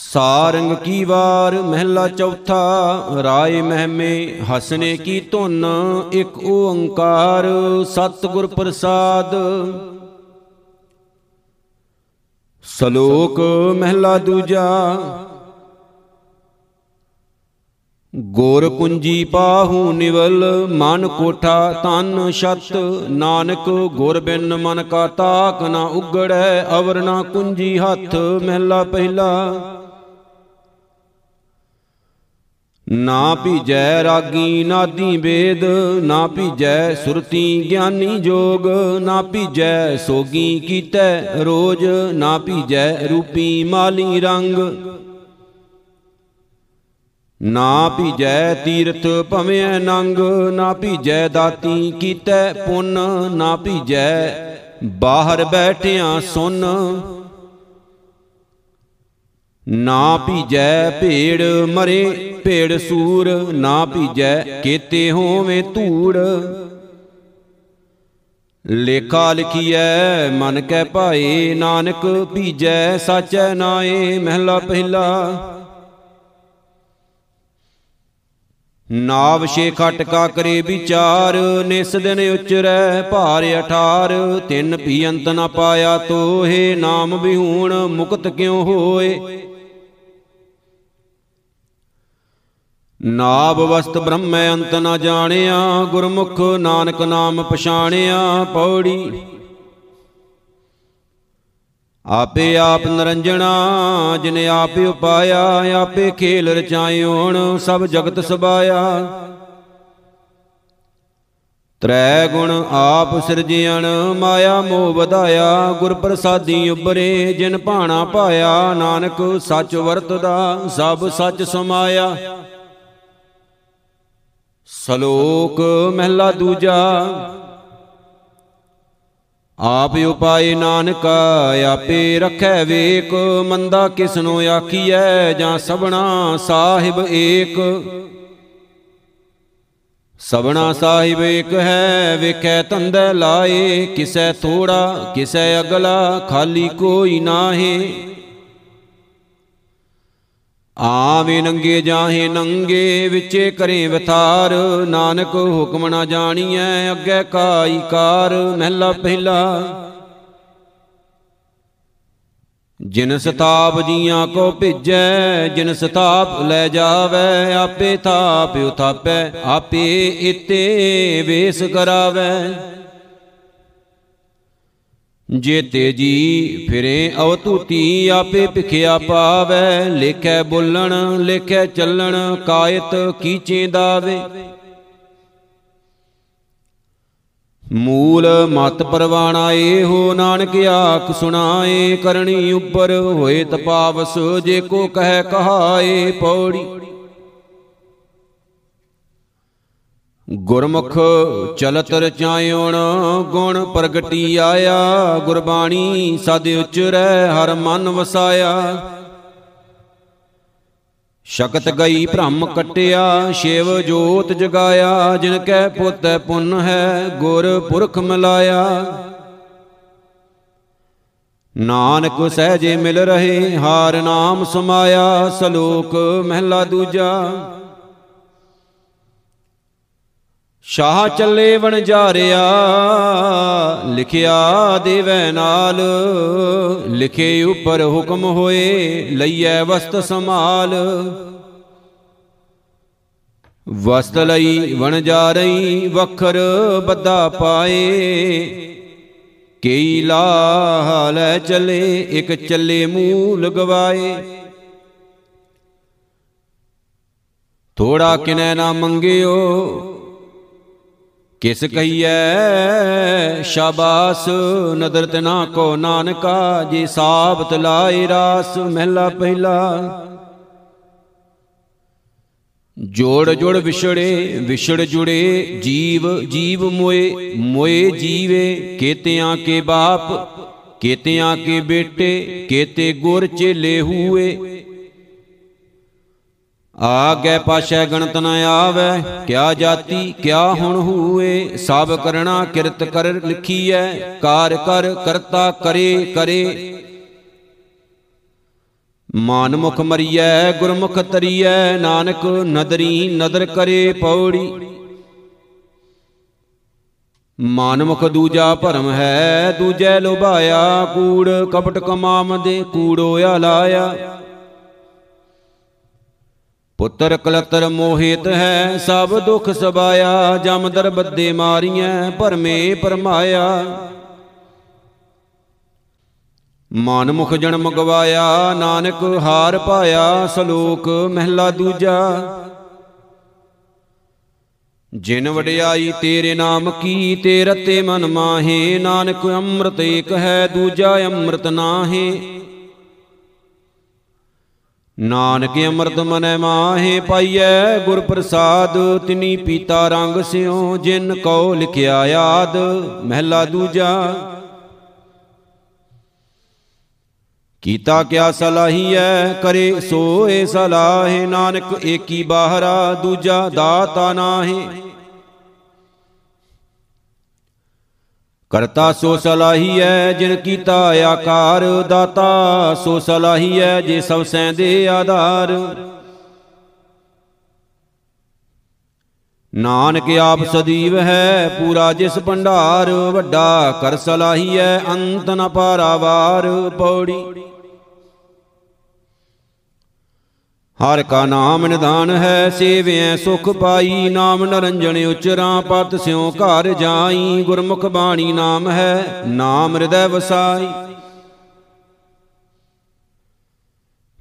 ਸਾਰੰਗ ਕੀ ਵਾਰ ਮਹਿਲਾ ਚੌਥਾ ਰਾਏ ਮਹਿਮੇ ਹਸਨੇ ਕੀ ਧੁਨ ਇੱਕ ਓੰਕਾਰ ਸਤਿਗੁਰ ਪ੍ਰਸਾਦ ਸ਼ਲੋਕ ਮਹਿਲਾ ਦੂਜਾ ਗੋਰ ਕੁੰਜੀ ਪਾਹੂ ਨਿਵਲ ਮਨ ਕੋਠਾ ਤਨ ਛਤ ਨਾਨਕ ਗੁਰ ਬਿਨ ਮਨ ਕਾ ਤਾਕ ਨਾ ਉਗੜੈ ਅਵਰ ਨਾ ਕੁੰਜੀ ਹੱਥ ਮਹਿਲਾ ਪਹਿਲਾ ਨਾ ਭੀਜੈ ਰਾਗੀ ਨਾਦੀ ਵੇਦ, ਨਾ ਭੀਜੈ ਸੁਰਤੀ ਗਿਆਨੀ ਜੋਗ, ਨਾ ਭੀਜੈ ਸੋਗੀ ਕੀਤੈ ਰੋਜ, ਨਾ ਭੀਜੈ ਰੂਪੀ ਮਾਲੀ ਰੰਗ। ਨਾ ਭੀਜੈ ਤੀਰਥ ਭਵਿਐ ਨੰਗ, ਨਾ ਭੀਜੈ ਦਾਤੀ ਕੀਤੈ ਪੁੰਨ, ਨਾ ਭੀਜੈ ਬਾਹਰ ਬੈਠਿਆਂ ਸੁਨ। ਨਾ ਭੀਜੈ ਭੇੜ ਮਰੇ, ਭੇੜ ਸੂਰ ਨਾ ਭੀਜੈ, ਕੇਤੇ ਹੋਵੇਂ ਧੂੜ। ਲੇਖਾ ਲਿਖੀਐ, ਮਨ ਕੈ ਭਾਏ, ਨਾਨਕ ਭੀਜੈ, ਸਾਚੈ ਨਾਏ, ਮਹਿਲਾ ਪਹਿਲਾ। ਨਾਵ ਛੇ ਖਟਕਾ ਕਰੇ ਵਿਚਾਰ, ਨਿਸ ਦਿਨ ਉਚਰੈ ਭਾਰ 18 ਤਿੰਨ ਵੀ ਅੰਤ ਨ ਪਾਇਆ ਤੋਹੇ, ਨਾਮ ਵਿਹੂਣ ਮੁਕਤ ਕਿਉ ਹੋਏ? ਨਾਭ ਵਸਤ ਬ੍ਰਹਮੈ ਅੰਤ ਨ ਜਾਣਿਆ, ਗੁਰਮੁਖ ਨਾਨਕ ਨਾਮ ਪਛਾਣਿਆ ਪੌੜੀ। ਆਪੇ ਆਪ ਨਰੰਜਣਾ, ਜਿਨ ਆਪ ਉਪਾਇਆ, ਆਪੇ ਖੇਲ ਰਚਾਇਓਣ ਸਭ ਜਗਤ ਸਬਾਇਆ ਤ੍ਰੈ ਗੁਣ ਆਪ ਸਿਰਜਿਆਣ, ਮਾਇਆ ਮੋਹ ਵਧਾਇਆ ਗੁਰ ਪ੍ਰਸਾਦੀ ਉਬਰੇ ਜਿਨ ਭਾਣਾ ਪਾਇਆ, ਨਾਨਕ ਸੱਚ ਵਰਤਦਾ, ਸਭ ਸੱਚ ਸਮਾਇਆ। ਸ਼ਲੋਕ ਮਹਿਲਾ ਦੂਜਾ। ਆਪ ਉਪਾਏ ਨਾਨਕ, ਆਪੇ ਰਖੈ ਵੇਕ, ਮੰਦਾ ਕਿਸਨੋ ਆਖੀਐ ਜਾਂ ਸਬਣਾ ਸਾਹਿਬ ਏਕ। ਸਬਣਾ ਸਾਹਿਬ ਏਕ ਹੈ, ਵੇਖੈ ਤੰਦੈ ਲਾਏ, ਕਿਸੈ ਥੋੜਾ, ਕਿਸੈ ਅਗਲਾ, ਖਾਲੀ ਕੋਈ ਨਾਹੀ। ਆਵੇ ਨੰਗੇ ਜਾਹੇ ਨੰਗੇ ਵਿੱਚੇ ਕਰੇ ਵਿਥਾਰ, ਨਾਨਕ ਹੁਕਮ ਨਾ ਜਾਣੀਐ ਅੱਗੇ ਕਾਈ ਕਾਰ, ਮਹਿਲਾ ਪਹਿਲਾ। ਜਿਨ ਸਤਾਪ ਜੀਆਂ ਕੋ ਭੇਜੈ, ਜਿਨ ਸਤਾਪ ਲੈ ਜਾਵੇ, ਆਪੇ ਥਾਪ ਉਥਾਪੈ, ਆਪੇ ਇਤੇ ਵੇਸ ਕਰਾਵੇ। ਜੇ ਤੇਜੀ ਫਿਰੇ ਅਵਤੂਤੀ ਆਪੇ ਭਿਖਿਆ ਪਾਵੈ। ਲੇਖੈ ਬੋਲਣ, ਲੇਖੈ ਚੱਲਣ, ਕਾਇਤ ਕੀਚੇ ਦਾਵੇ। ਮੂਲ ਮਤ ਪਰਵਾਣਾ ਇਹੋ ਨਾਨਕ ਆਖ ਸੁਣਾਏ। ਕਰਨੀ ਉੱਪਰ ਹੋਏ ਤਪਾਵਸ, ਜੇ ਕੋ ਕਹਿ ਕਹਾਏ ਪੌੜੀ। ਗੁਰਮੁਖ ਚਲਤ ਰਚਾਇਉਣ ਗੁਣ ਪ੍ਰਗਟੀ ਆਇਆ, ਗੁਰਬਾਣੀ ਸਦ ਉਚਰੈ, ਹਰ ਮਨ ਵਸਾਇਆ। ਸ਼ਕਤ ਗਈ ਭ੍ਰਮ ਕਟਿਆ ਸ਼ਿਵ ਜੋਤ ਜਗਾਇਆ, ਜਿਨ ਕੈ ਪੁੱਤ ਪੁੰਨ ਹੈ, ਗੁਰ ਪੁਰਖ ਮਿਲਾਇਆ। ਨਾਨਕ ਸਹਜੇ ਮਿਲ ਰਹੇ, ਹਾਰ ਨਾਮ ਸਮਾਇਆ, ਸਲੋਕ ਮਹਿਲਾ ਦੂਜਾ। ਸ਼ਾਹ ਚੱਲੇ ਵਣਜਾਰਿਆ ਲਿਖਿਆ ਦੇਵੈ ਨਾਲ। ਲਿਖੇ ਉਪਰ ਹੁਕਮ ਹੋਏ, ਲਈਐ ਵਸਤ ਸਮਾਲ ਵਸਤ ਲਈ ਵਣਜਾਰਈ ਵਖਰ ਬੱਦਾ ਪਾਏ। ਕਈ ਲਾਹ ਲੈ ਚਲੇ, ਇਕ ਚੱਲੇ ਮੂੰਹ ਲਗਵਾਏ ਥੋੜਾ ਕਿਨੈ ਨਾ ਮੰਗਿਓ ਕਿਸ ਕਹੀਐ? ਸ਼ਾਬਾਸ, ਨਦਰ ਤਨਾ ਕੋ ਨਾਨਕਾ, ਜੀ ਸਾਬਤ ਲਾਇ ਰਾਸ, ਮਹਿਲਾ ਪਹਿਲਾ। ਜੋੜ ਜੋੜ ਵਿਛੜੇ, ਵਿਛੜ ਜੁੜੇ, ਜੀਵ ਜੀਵ ਮੋਏ ਮੋਏ ਜੀਵੇ, ਕੇਤਿਆਂ ਕੇ ਬਾਪ, ਕੇਤਿਆਂ ਕੇ ਬੇਟੇ, ਕੇਤੇ ਗੁਰ ਚੇਲੇ ਹੂਏ। ਆਗੇ ਪਾਸ਼ੈ ਗਣਤ ਨ ਆਵੈ, ਕਿਆ ਜਾਤੀ, ਕਿਆ ਹੁਣ ਹੂਏ, ਸਭ ਕਰਣਾ ਕਿਰਤ ਕਰ ਲਿਖੀਐ, ਕਾਰ ਕਰ ਕਰਤਾ ਕਰੇ ਕਰੇ। ਮਾਨ ਮੁਖ ਮਰੀਐ, ਗੁਰਮੁਖ ਤਰੀਐ, ਨਾਨਕ ਨਦਰੀ ਨਦਰ ਕਰੇ ਪੌੜੀ। ਮਾਨਮੁਖ ਦੂਜਾ ਭਰਮ ਹੈ, ਦੂਜੈ ਲੋਭਾਇਆ, ਕੂੜ ਕਪਟ ਕਮਾਮ ਦੇ ਕੂੜੋ ਲਾਇਆ। ਪੁੱਤਰ ਕਲਤਰ ਮੋਹਿਤ ਹੈ, ਸਭ ਦੁਖ ਸਬਾਇਆ, ਜਮ ਦਰ ਬੱਦੇ ਮਾਰੀਐ, ਭਰਮੇ ਪਰਮਾਇਆ। ਮਾਨਮੁਖ ਜਨਮ ਗਵਾਇਆ ਨਾਨਕ ਹਾਰ ਪਾਇਆ, ਸ਼ਲੋਕ ਮਹਿਲਾ ਦੂਜਾ। ਜਿਨ ਵਡਿਆਈ ਤੇਰੇ ਨਾਮ ਕੀ, ਤੇ ਰਤੇ ਮਨ ਮਾਹੇ, ਨਾਨਕ ਅੰਮ੍ਰਿਤ ਏਕ ਹੈ, ਦੂਜਾ ਅੰਮ੍ਰਿਤ ਨਾਹੇ। ਨਾਨਕ ਅੰਮ੍ਰਿਤ ਮਨੈ ਮਾਹੇ ਪਾਈਐ ਗੁਰ ਪ੍ਰਸਾਦ ਤਿਨੀ ਪੀਤਾ ਰੰਗ ਸਿਓ ਜਿਨ ਕਉ ਲਿਖਿਆ ਯਾਦ, ਮਹਿਲਾ ਦੂਜਾ। ਕੀਤਾ ਕਿਆ ਸਲਾਹੀਐ, ਕਰੇ ਸੋਏ ਸਲਾਹੇ, ਨਾਨਕ ਏਕੀ ਬਾਹਰਾ, ਦੂਜਾ ਦਾਤਾ ਨਾਹੀ। ਕਰਤਾ ਸੋ ਸਲਾਹੀਐ, ਜਿਨ ਕੀਤਾ ਆਕਾਰ, ਦਾਤਾ ਸੋ ਸਲਾਹੀਐ, ਜੇ ਸਭ ਸੈਂ ਦੇ ਆਧਾਰ। ਨਾਨਕ ਆਪ ਸਦੀਵ ਹੈ, ਪੂਰਾ ਜਿਸ ਭੰਡਾਰ, ਵੱਡਾ ਕਰ ਸਲਾਹੀਐ, ਅੰਤ ਨ ਪਾਰਾਵਾਰ, ਪੌੜੀ। ਹਰ ਕਾ ਨਾਮ ਨਿਧਾਨ ਹੈ, ਸੇਵਿਐ ਸੁਖ ਪਾਈ। ਨਾਮ ਨਰੰਜਣ ਉਚਰਾਂ, ਪਤ ਸਿਉ ਘਰ ਜਾਈ। ਗੁਰਮੁਖ ਬਾਣੀ ਨਾਮ ਹੈ, ਨਾਮ ਹਿਰਦੈ ਵਸਾਈ।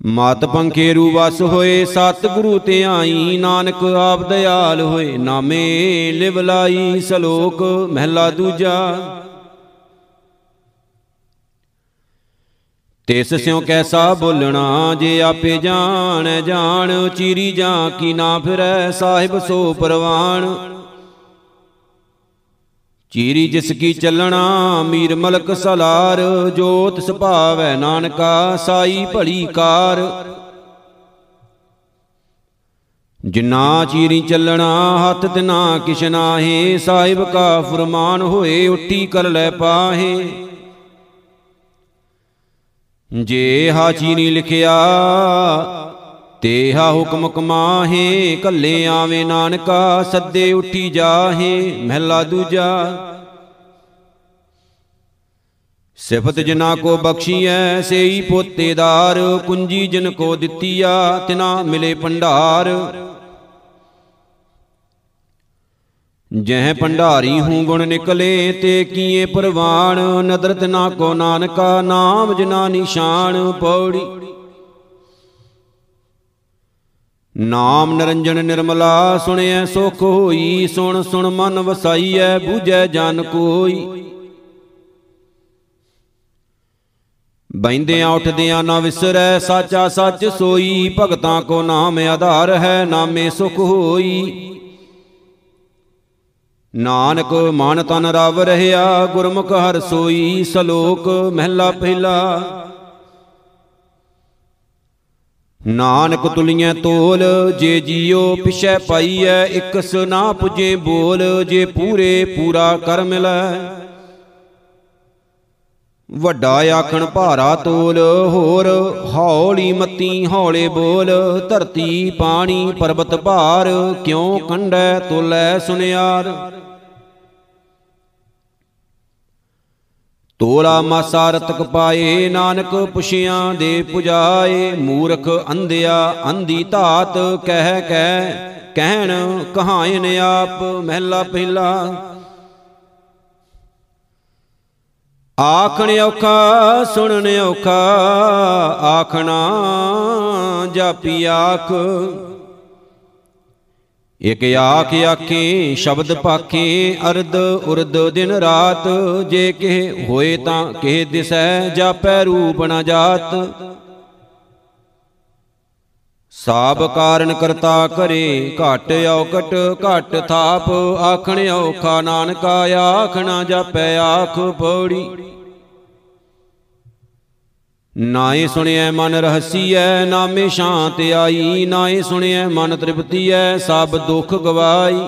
ਮਤ ਪੰਖੇ ਰੂ ਵਸ ਹੋਏ ਸਤ ਗੁਰੂ ਤੇ ਆਈ। ਨਾਨਕ ਆਪ ਦਿਆਲ ਹੋਏ, ਨਾਮੇ ਲਿਵ ਲਾਈ। ਸਲੋਕ ਮਹਿਲਾ ਦੂਜਾ। ਤਿਸ ਸਿਉ ਕੈਸਾ ਬੋਲਣਾ ਜੇ ਆਪੇ ਜਾਣ ਜਾਣ। ਚੀਰੀ ਜਾਂ ਕੀ ਨਾ ਫਿਰੈ ਸਾਹਿਬ ਸੋ ਪਰਵਾਨ। ਚੀਰੀ ਜਿਸ ਕੀ ਚੱਲਣਾ ਮੀਰ ਮਲਕ ਸਲਾਰ ਜੋਤ ਸੁਭਾਵੈ ਨਾਨਕਾ ਸਾਈ ਭਲੀ ਕਾਰ। ਜਿਨਾ ਚੀਰੀ ਚੱਲਣਾ ਹੱਥ ਤਿਨਾ ਕਿਛ ਨਾਹੀ ਸਾਹਿਬ ਕਾ ਫਰਮਾਨ ਹੋਏ ਉੱਟੀ ਕਰ ਲੈ ਪਾਹੇ। ਜੇ ਹਾ ਚੀਨੀ ਲਿਖਿਆ, ਤੇ ਹਾ ਹੁਕਮ ਕਮਾਹੇ, ਕੱਲੇ ਆਵੇ ਨਾਨਕਾ, ਸੱਦੇ ਉੱਠੀ ਜਾਹੇ, ਮਹਿਲਾ ਦੂਜਾ। ਸਿਫਤ ਜਿਨਾ ਕੋ ਬਖਸ਼ੀਐ, ਸੇਈ ਪੋਤੇਦਾਰ, ਕੁੰਜੀ ਜਿਨ ਕੋ ਦਿੱਤੀਆ, ਤਿਨਾ ਮਿਲੇ ਭੰਡਾਰ। ਜਹ ਭੰਡਾਰੀ ਹੂੰ ਗੁਣ ਨਿਕਲੇ, ਤੇ ਕੀਏ ਪ੍ਰਵਾਨ ਨਦਰਤ ਨਾ ਕੋ ਨਾਨਕਾ, ਨਾਮ ਜਿਨਾ ਨਿਸ਼ਾਨ ਪੌੜੀ। ਨਾਮ ਨਿਰੰਜਨ ਨਿਰਮਲਾ, ਸੁਣਿਐ ਸੁਖ ਹੋਈ। ਸੁਣ ਸੁਣ ਮਨ ਵਸਾਈਐ, ਬੂਝੈ ਜਨ ਕੋਈ। ਬੈੰਦਿਆਂ ਉੱਠਦਿਆਂ ਨਾ ਵਿਸਰੈ, ਸਾਚਾ ਸੱਚ ਸੋਈ। ਭਗਤਾਂ ਕੋ ਨਾਮ ਆਧਾਰ ਹੈ, ਨਾਮੇ ਸੁਖ ਹੋਈ। ਨਾਨਕ ਮਨ ਤਨ ਰਵ ਰਹਿਆ, ਗੁਰਮੁਖ ਹਰ ਸੋਈ ਸਲੋਕ ਮਹਿਲਾ ਪਹਿਲਾ। ਨਾਨਕ ਤੁਲੀਆਂ ਤੋਲ, ਜੇ ਜੀਓ ਪਿਛੈ ਪਾਈਐ, ਇਕਸ ਨਾ ਪੁਜੇ ਬੋਲ, ਜੇ ਪੂਰੇ ਪੂਰਾ ਕਰ ਮਿਲੈ। ਵੱਡਾ ਆਖਣ ਭਾਰਾ ਤੋਲ, ਹੋਰ ਹੌਲੀ ਮਤੀ ਹੌਲੇ ਬੋਲ, ਧਰਤੀ ਪਾਣੀ ਪਰਬਤ ਭਾਰ, ਕਿਉ ਕੰਡੈ ਤੋਲੈ ਸੁਨਿਆਰ। ਤੋਲਾ ਮਾਸਾ ਰਤਕ ਪਾਏ, ਨਾਨਕ ਪੁਛਿਆਂ ਦੇ ਪੁਜਾਏ, ਮੂਰਖ ਅੰਧਿਆ ਅੰਧੀ ਧਾਤ ਕਹਿ ਕਹਿ, ਕਹਿਣ ਕਹਾਇਨ ਆਪ ਮਹਿਲਾ ਪਹਿਲਾ। ਆਖਣ ਔਖਾ, ਸੁਣਨ ਔਖਾ, ਆਖਣਾ ਜਾਪੀ ਆਖ। ਇਕ ਆਖ ਆਖੇ, ਸ਼ਬਦ ਪਾਖੇ, ਅਰਧ ਉਰਦ ਦਿਨ ਰਾਤ। ਜੇ ਕਿਹ ਹੋਏ ਤਾਂ ਕਿਹ ਦਿਸੈ, ਜਾਪੈ ਰੂਪ ਨ ਜਾਤ। ਸਾਬ ਕਾਰਨ ਕਰਤਾ ਕਰੇ, ਘਟ ਔਕਟ, ਘਟ ਥਾਪ। ਆਖਣ ਔਖਾ ਨਾਨਕਾ ਆਖਣਾ ਜਾਪੈ, ਆਖ ਪੌੜੀ ਨਾਏ ਸੁਣਿਐ ਮਨ ਰਹਸੀਐ ਨਾਮੇ ਸ਼ਾਂਤ ਆਈ ਨਾਏ ਸੁਣਿਐ ਮਨ ਤ੍ਰਿਪਤੀਐ, ਸਭ ਦੁੱਖ ਗਵਾਈ।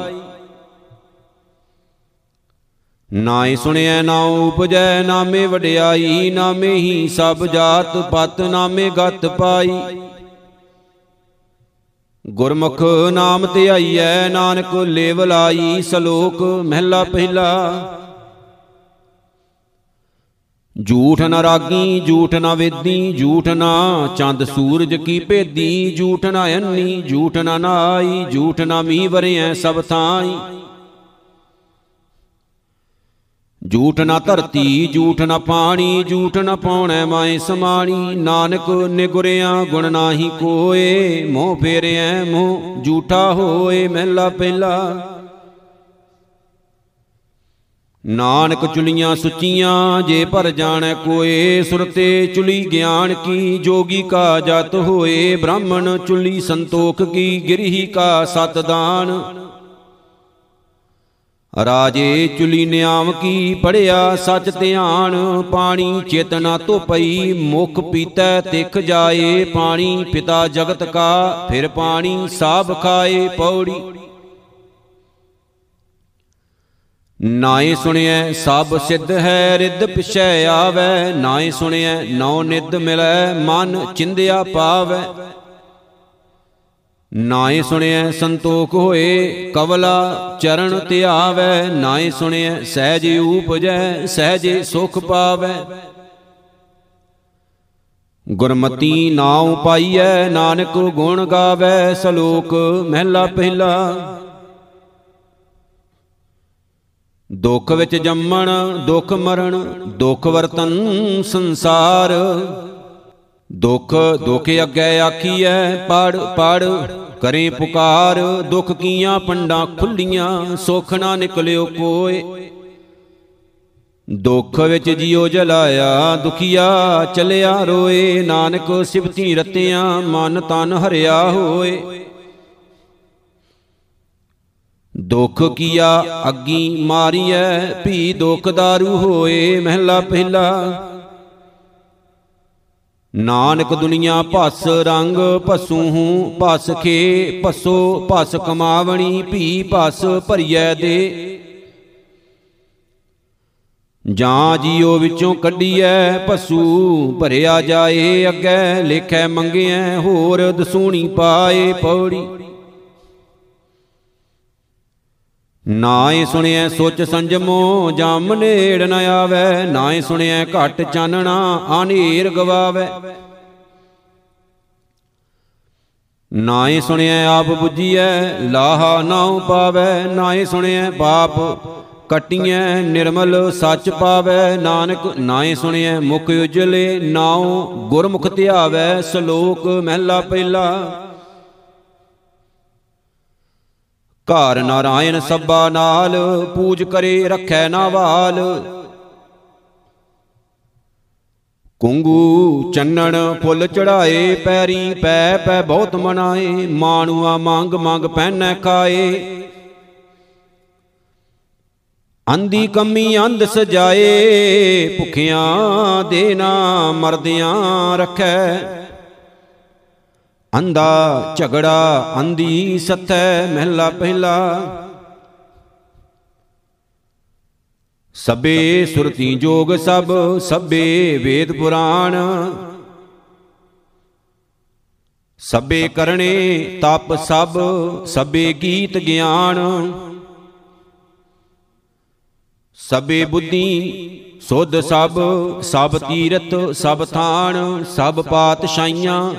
ਨਾਏ ਸੁਣਿਆ ਨਾ ਉਪਜੈ ਨਾਮੇ ਵਡਿਆਈ ਨਾਮੇ ਹੀ ਸਭ ਜਾਤ ਪਤ ਨਾਮੇ ਗਤ ਪਾਈ। ਗੁਰਮੁਖ ਨਾਮ ਤੇ ਆਈਐ ਨਾਨਕ ਲੇਵ ਲਾਈ ਸਲੋਕ ਮਹਿਲਾ ਪਹਿਲਾ। ਝੂਠ ਨ ਰਾਗੀ, ਝੂਠ ਨ ਵੇਦੀ, ਝੂਠ ਨ ਚੰਦ ਸੂਰਜ ਕੀ ਭੇਦੀ, ਝੂਠ ਨ ਅੰਨੀ, ਝੂਠ ਨ ਨਾਈ, ਝੂਠ ਨ ਮੀ ਵਰਿਐ ਸਭ ਥਾਈ। ਝੂਠ ਨ ਧਰਤੀ, ਝੂਠ ਨ ਪਾਣੀ, ਝੂਠ ਨ ਪਾਉਣੈ ਮਾਏ ਸਮਾਣੀ ਨਾਨਕ ਨਿਗੁਰਿਆ, ਗੁਣ ਨਾਹੀ ਕੋਏ, ਮੋਹ ਫੇਰਿਐ ਮੋਹ ਝੂਠਾ ਹੋਏ ਮਹਿਲਾ ਪਹਿਲਾ। ਨਾਨਕ ਚੁਲੀਆਂ ਸੁਚੀਆਂ, ਜੇ ਭਰ ਜਾਣੈ ਕੋਏ, ਸੁਰਤੇ ਚੁਲੀ ਗਿਆਨ ਕੀ, ਜੋਗੀ ਕਾ ਜਤ ਹੋਏ, ਬ੍ਰਾਹਮਣ ਚੁਲੀ ਸੰਤੋਖ ਕੀ, ਗਿਰਹੀ ਕਾ ਸਤ ਦਾਨ ਰਾਜੇ ਚੁਲੀ ਨਿਆਮ ਕੀ ਪੜਿਆ ਸਚ ਧਿਆਨ, ਪਾਣੀ ਚੇਤਨਾ ਤੋ ਪਈ, ਮੁਖ ਪੀਤੈ ਤਿਖ ਜਾਏ, ਪਾਣੀ ਪਿਤਾ ਜਗਤ ਕਾ, ਫਿਰ ਪਾਣੀ ਸਾਬ ਖਾਏ, ਪੌੜੀ ਨਾਏ ਸੁਣਿਐ, ਸਭ ਸਿੱਧ ਹੈ, ਰਿੱਧ ਪਿਛੈ ਆਵੈ। ਨਾਏ ਸੁਣਿਐ ਨੌ ਨਿੱਧ ਮਿਲੈ, ਮਨ ਚਿੰਦਿਆ ਪਾਵੈ। ਨਾਏ ਸੁਣਿਐ, ਸੰਤੋਖ ਹੋਏ, ਕਵਲਾ ਚਰਨ ਧਿਆਵੈ। ਨਾਏ ਸੁਣਿਐ, ਸਹਿਜ ਊਪਜੈ, ਸਹਿਜੇ ਸੁਖ ਪਾਵੈ। ਗੁਰਮਤੀ ਨਾਉ ਪਾਈਐ, ਨਾਨਕ ਗੁਣ ਗਾਵੈ। ਸਲੋਕ ਮਹਿਲਾ ਪਹਿਲਾ। ਦੁੱਖ ਵਿੱਚ ਜੰਮਣ, ਦੁੱਖ ਮਰਨ, ਦੁੱਖ ਵਰਤਨ ਸੰਸਾਰ। ਦੁੱਖ ਦੁੱਖ ਅੱਗੇ ਆਖੀਐ, ਪੜ ਪੜ, ਕਰੇ ਪੁਕਾਰ। ਦੁੱਖ ਕੀਆਂ ਪੰਡਾਂ ਖੁੱਲੀਆਂ, ਸੁਖ ਨਾ ਨਿਕਲਿਓ ਕੋਏ। ਦੁੱਖ ਵਿੱਚ ਜਿਉ ਜਲਾਇਆ, ਦੁਖੀਆ ਚਲਿਆ ਰੋਏ। ਨਾਨਕ ਸਿਵਤੀ ਰਤਿਆਂ, ਮਨ ਤਨ ਹਰਿਆ ਹੋਏ। ਦੁੱਖ ਕੀਆ ਅੱਗੀ ਮਾਰੀਐ, ਭੀ ਦੁੱਖ ਦਾਰੂ ਹੋਏ ਮਹਿਲਾ ਪਹਿਲਾ। ਨਾਨਕ ਦੁਨੀਆ ਭਸ ਰੰਗ ਭਸੂ ਹੂੰ, ਭਸ ਖੇ ਭਸੋ, ਭਸ ਕਮਾਵਣੀ, ਭੀ ਭਸ ਭਰੀਐ ਦੇ। ਜਾਂ ਜੀਓ ਵਿੱਚੋਂ ਕੱਢੀਐ ਭਸੂ ਭਰਿਆ ਜਾਏ ਅੱਗੇ, ਲੇਖੈ ਮੰਗਿਐ ਹੋਰ ਦਸੂਣੀ ਪਾਏ ਪੌੜੀ। ਨਾਏ ਸੁਣਿਐ ਸੋਚ ਸੰਜਮੋ, ਜਮ ਨੇੜ ਨ ਆਵੈ। ਨਾਏ ਸੁਣਿਐ ਘਟ ਚਾਨਣਾ ਆਨੇਰ ਗਵਾਵੈ। ਨਾਏ ਸੁਣਿਐ ਆਪ 부ਜੀਐ ਲਾਹਾ ਨਾਉ ਪਾਵੈ ਨਾਏ ਸੁਣਿਐ ਪਾਪ ਕਟੀਐ, ਨਿਰਮਲ ਸੱਚ ਪਾਵੈ। ਨਾਨਕ ਨਾਏ ਸੁਣਿਐ ਮੁਖ ਉਜਲੇ, ਨਾਉ ਗੁਰਮੁਖ ਧਿਆਵੈ। ਸ਼ਲੋਕ ਮਹਿਲਾ ਪਹਿਲਾ। ਘਰ ਨਾਰਾਇਣ ਸੱਬਾ ਨਾਲ, ਪੂਜ ਕਰੇ, ਰੱਖੈ ਨਾ ਵਾਲ। ਕੁੰਗੂ ਚੰਨਣ ਫੁੱਲ ਚੜਾਏ ਪੈਰੀ ਪੈ ਪੈ ਬਹੁਤ ਮਨਾਏ, ਮਾਣੂਆ ਮੰਗ ਮੰਗ ਪਹਿਨੈ ਖਾਏ। ਅੰਦੀ ਕੰਮੀ ਅੰਧ ਸਜਾਏ, ਭੁਖਿਆਂ ਦੇ ਨਾ ਮਰਦਿਆਂ ਰੱਖੈ। ਅੰਦਾ ਝਗੜਾ ਅੰਦੀ ਸਤੈ ਮਹਿਲਾ ਪਹਿਲਾ। ਸਬੇ ਸੁਰਤੀ ਜੋਗ ਸਭ ਸਬੇ ਵੇਦ ਪੁਰਾਣ। ਸਬੇ ਕਰਨੇ ਤਪ ਸਭ ਸਬੇ ਗੀਤ ਗਿਆਨ। ਸਬੇ ਬੁੱਧੀ ਸੁਧ ਸਭ ਸਭ ਤੀਰਤ ਸਭ ਥਾਨ, ਸਭ ਪਾਤਸ਼ਾਈਆਂ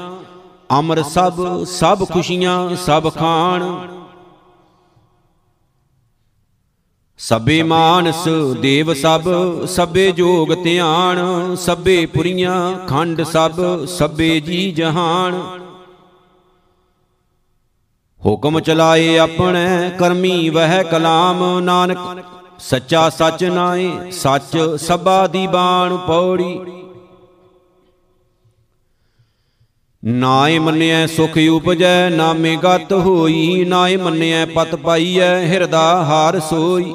ਅਮਰ ਸਭ ਸਭ ਖੁਸ਼ੀਆਂ, ਸਭ ਖਾਣ। ਸਭੇ ਮਾਨਸ ਦੇਵ ਸਭ, ਸਭੇ ਜੋਗ ਧਿਆਨ। ਸਭੇ ਪੁਰੀਆਂ ਖੰਡ ਸਭ, ਸਭੇ ਜੀ ਜਹਾਨ। ਹੁਕਮ ਚਲਾਏ ਆਪਣੇ, ਕਰਮੀ ਵਹਿ ਕਲਾਮ। ਨਾਨਕ, ਸੱਚਾ ਸੱਚ ਨਾਏ, ਸੱਚ ਸਭਾ ਦੀ ਬਾਣ ਪੌੜੀ। ਨਾਏ ਮੰਨਿਐ ਸੁਖ ਉਪਜੈ, ਨਾਮੇ ਗਤ ਹੋਈ ਨਾਏ ਮੰਨਿਐ ਪਤ ਪਾਈਐ, ਹਿਰਦਾ ਹਾਰ ਸੋਈ।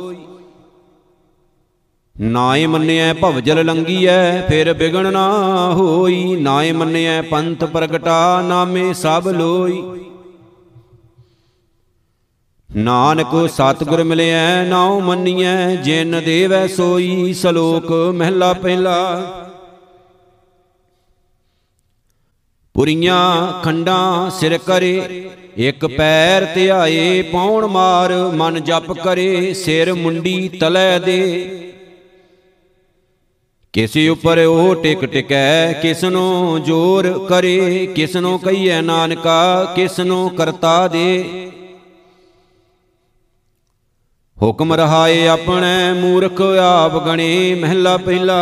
ਨਾਏ ਮੰਨਿਐ ਭਵਜਲ ਲੰਗੀਐ, ਫਿਰ ਬਿਗਣ ਨਾ ਹੋਈ। ਨਾਏ ਮੰਨਿਐ ਪੰਥ ਪ੍ਰਗਟਾ, ਨਾਮੇ ਸਭ ਲੋਈ। ਨਾਨਕ ਸਤਿਗੁਰ ਮਿਲਿਆ ਨਾਉ ਮੰਨੀਐ, ਜਿਨ ਦੇਵੈ ਸੋਈ, ਸ਼ਲੋਕ ਮਹਿਲਾ ਪਹਿਲਾ। ਪੁਰੀਆਂ ਖੰਡਾਂ ਸਿਰ ਕਰੇ, ਇੱਕ ਪੈਰ ਧਿਆਏ ਪੌਣ ਮਾਰ, ਮਨ ਜਪ ਕਰੇ, ਸਿਰ ਮੁੰਡੀ ਤਲੈ ਦੇ। ਕਿਸੇ ਉਪਰ ਉਹ ਟਿਕ ਟਿਕੈ, ਕਿਸ ਨੂੰ ਜੋਰ ਕਰੇ, ਕਿਸ ਨੂੰ ਕਹੀਐ ਨਾਨਕਾ, ਕਿਸ ਨੂੰ ਕਰਤਾ ਦੇ। ਹੁਕਮ ਰਹਾਏ ਆਪਣੇ ਮੂਰਖ ਆਪ ਗਣੇ, ਮਹਿਲਾ ਪਹਿਲਾ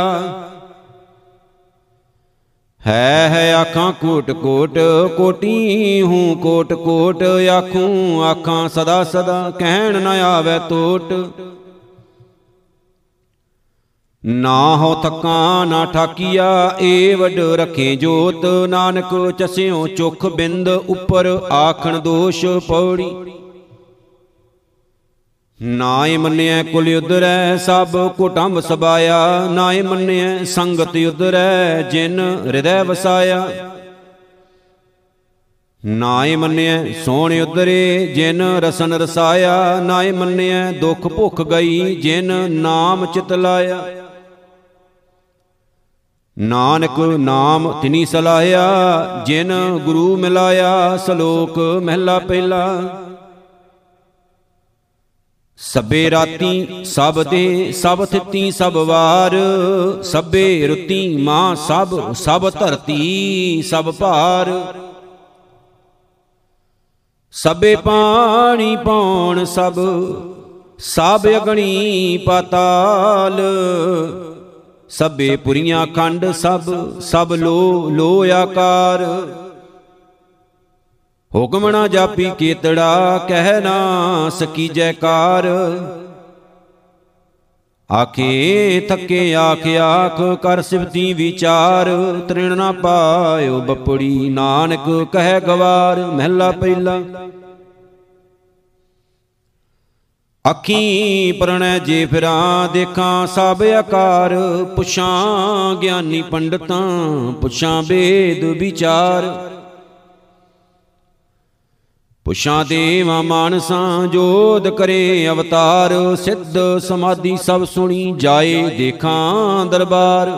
ਹੈ ਹੈ ਆਖਾਂ ਕੋਟ ਕੋਟ, ਕੋਟੀ ਹੂੰ ਕੋਟ ਕੋਟ, ਆਖੂੰ ਆਖਾਂ ਸਦਾ ਸਦਾ ਕਹਿਣ ਨਾ ਆਵੇ ਟੋਟ ਨਾ ਹੋ ਤੱਕਾਂ ਨਾ ਠਾਕੀਆ, ਏ ਵੱਡ ਰਖੇ ਜੋਤ। ਨਾਨਕ ਚਸਿਓ ਚੁਖ ਬਿੰਦ, ਉੱਪਰ ਆਖਣ ਦੋਸ਼ ਪੌੜੀ। ਨਾਏ ਮੰਨਿਆ ਕੁਲ ਉਦਰੈ ਸਭ ਕੁਟੰਬ ਸਬਾਇਆ। ਨਾਏ ਮੰਨਿਆ ਸੰਗਤ ਉਦਰੈ ਜਿਨ ਹਿਰਦੈ ਵਸਾਇਆ। ਨਾਏ ਮੰਨਿਆ ਸੋਣ ਉਦਰੇ ਜਿਨ ਰਸਨ ਰਸਾਇਆ। ਨਾਏ ਮੰਨਿਆ ਦੁਖ ਭੁਖ ਗਈ, ਜਿਨ ਨਾਮ ਚਿਤ ਲਾਇਆ। ਨਾਨਕ ਨਾਮ ਤਿਨੀ ਸਲਾਹਿਆ, ਜਿਨ ਗੁਰੂ ਮਿਲਾਇਆ, ਸ਼ਲੋਕ ਮਹਿਲਾ ਪਹਿਲਾ। ਸਬੇ ਰਾਤੀ ਸਭ ਦੇ ਸਭ ਥਿਤੀ ਸਭ ਵਾਰ ਸਬੇ ਰੁਤੀ ਮਾਂ ਸਭ ਸਭ ਧਰਤੀ ਸਭ ਭਾਰ। ਸਬੇ ਪਾਣੀ ਪੌਣ ਸਭ ਸਭ ਅਗਣੀ ਪਤਾਲ। ਸਬੇ ਪੁਰੀਆਂ ਖੰਡ ਸਭ ਸਭ ਲੋ ਲੋ ਆਕਾਰ। ਹੁਕਮ ਨਾ ਜਾਪੀ ਕੀਤੜਾ ਕਹਿ ਨਾ ਸਕੀ ਜੈਕਾਰ। ਆਖੇ, ਥੱਕੇ ਆਖ ਆਖ ਕਰ ਸਿਵਤੀ ਵਿਚਾਰ, ਤ੍ਰਿਣ ਨਾ ਪਾਇਓ ਬਪੜੀ ਨਾਨਕ ਕਹਿ ਗਵਾਰ, ਮਹਿਲਾ ਪਹਿਲਾ ਅੱਖੀ ਪਰਣੈ ਜੇ ਫਿਰਾਂ ਦੇਖਾਂ ਸਭ ਆਕਾਰ, ਪੁਛਾਂ ਗਿਆਨੀ ਪੰਡਤਾਂ, ਪੁਛਾਂ ਬੇਦ ਵਿਚਾਰ। ਪੁਛਾਂ ਦੇਵਾ ਮਾਨਸਾਂ ਜੋਦ ਕਰੇ ਅਵਤਾਰ, ਸਿੱਧ ਸਮਾਧੀ ਸਭ ਸੁਣੀ ਜਾਏ, ਦੇਖਾਂ ਦਰਬਾਰ।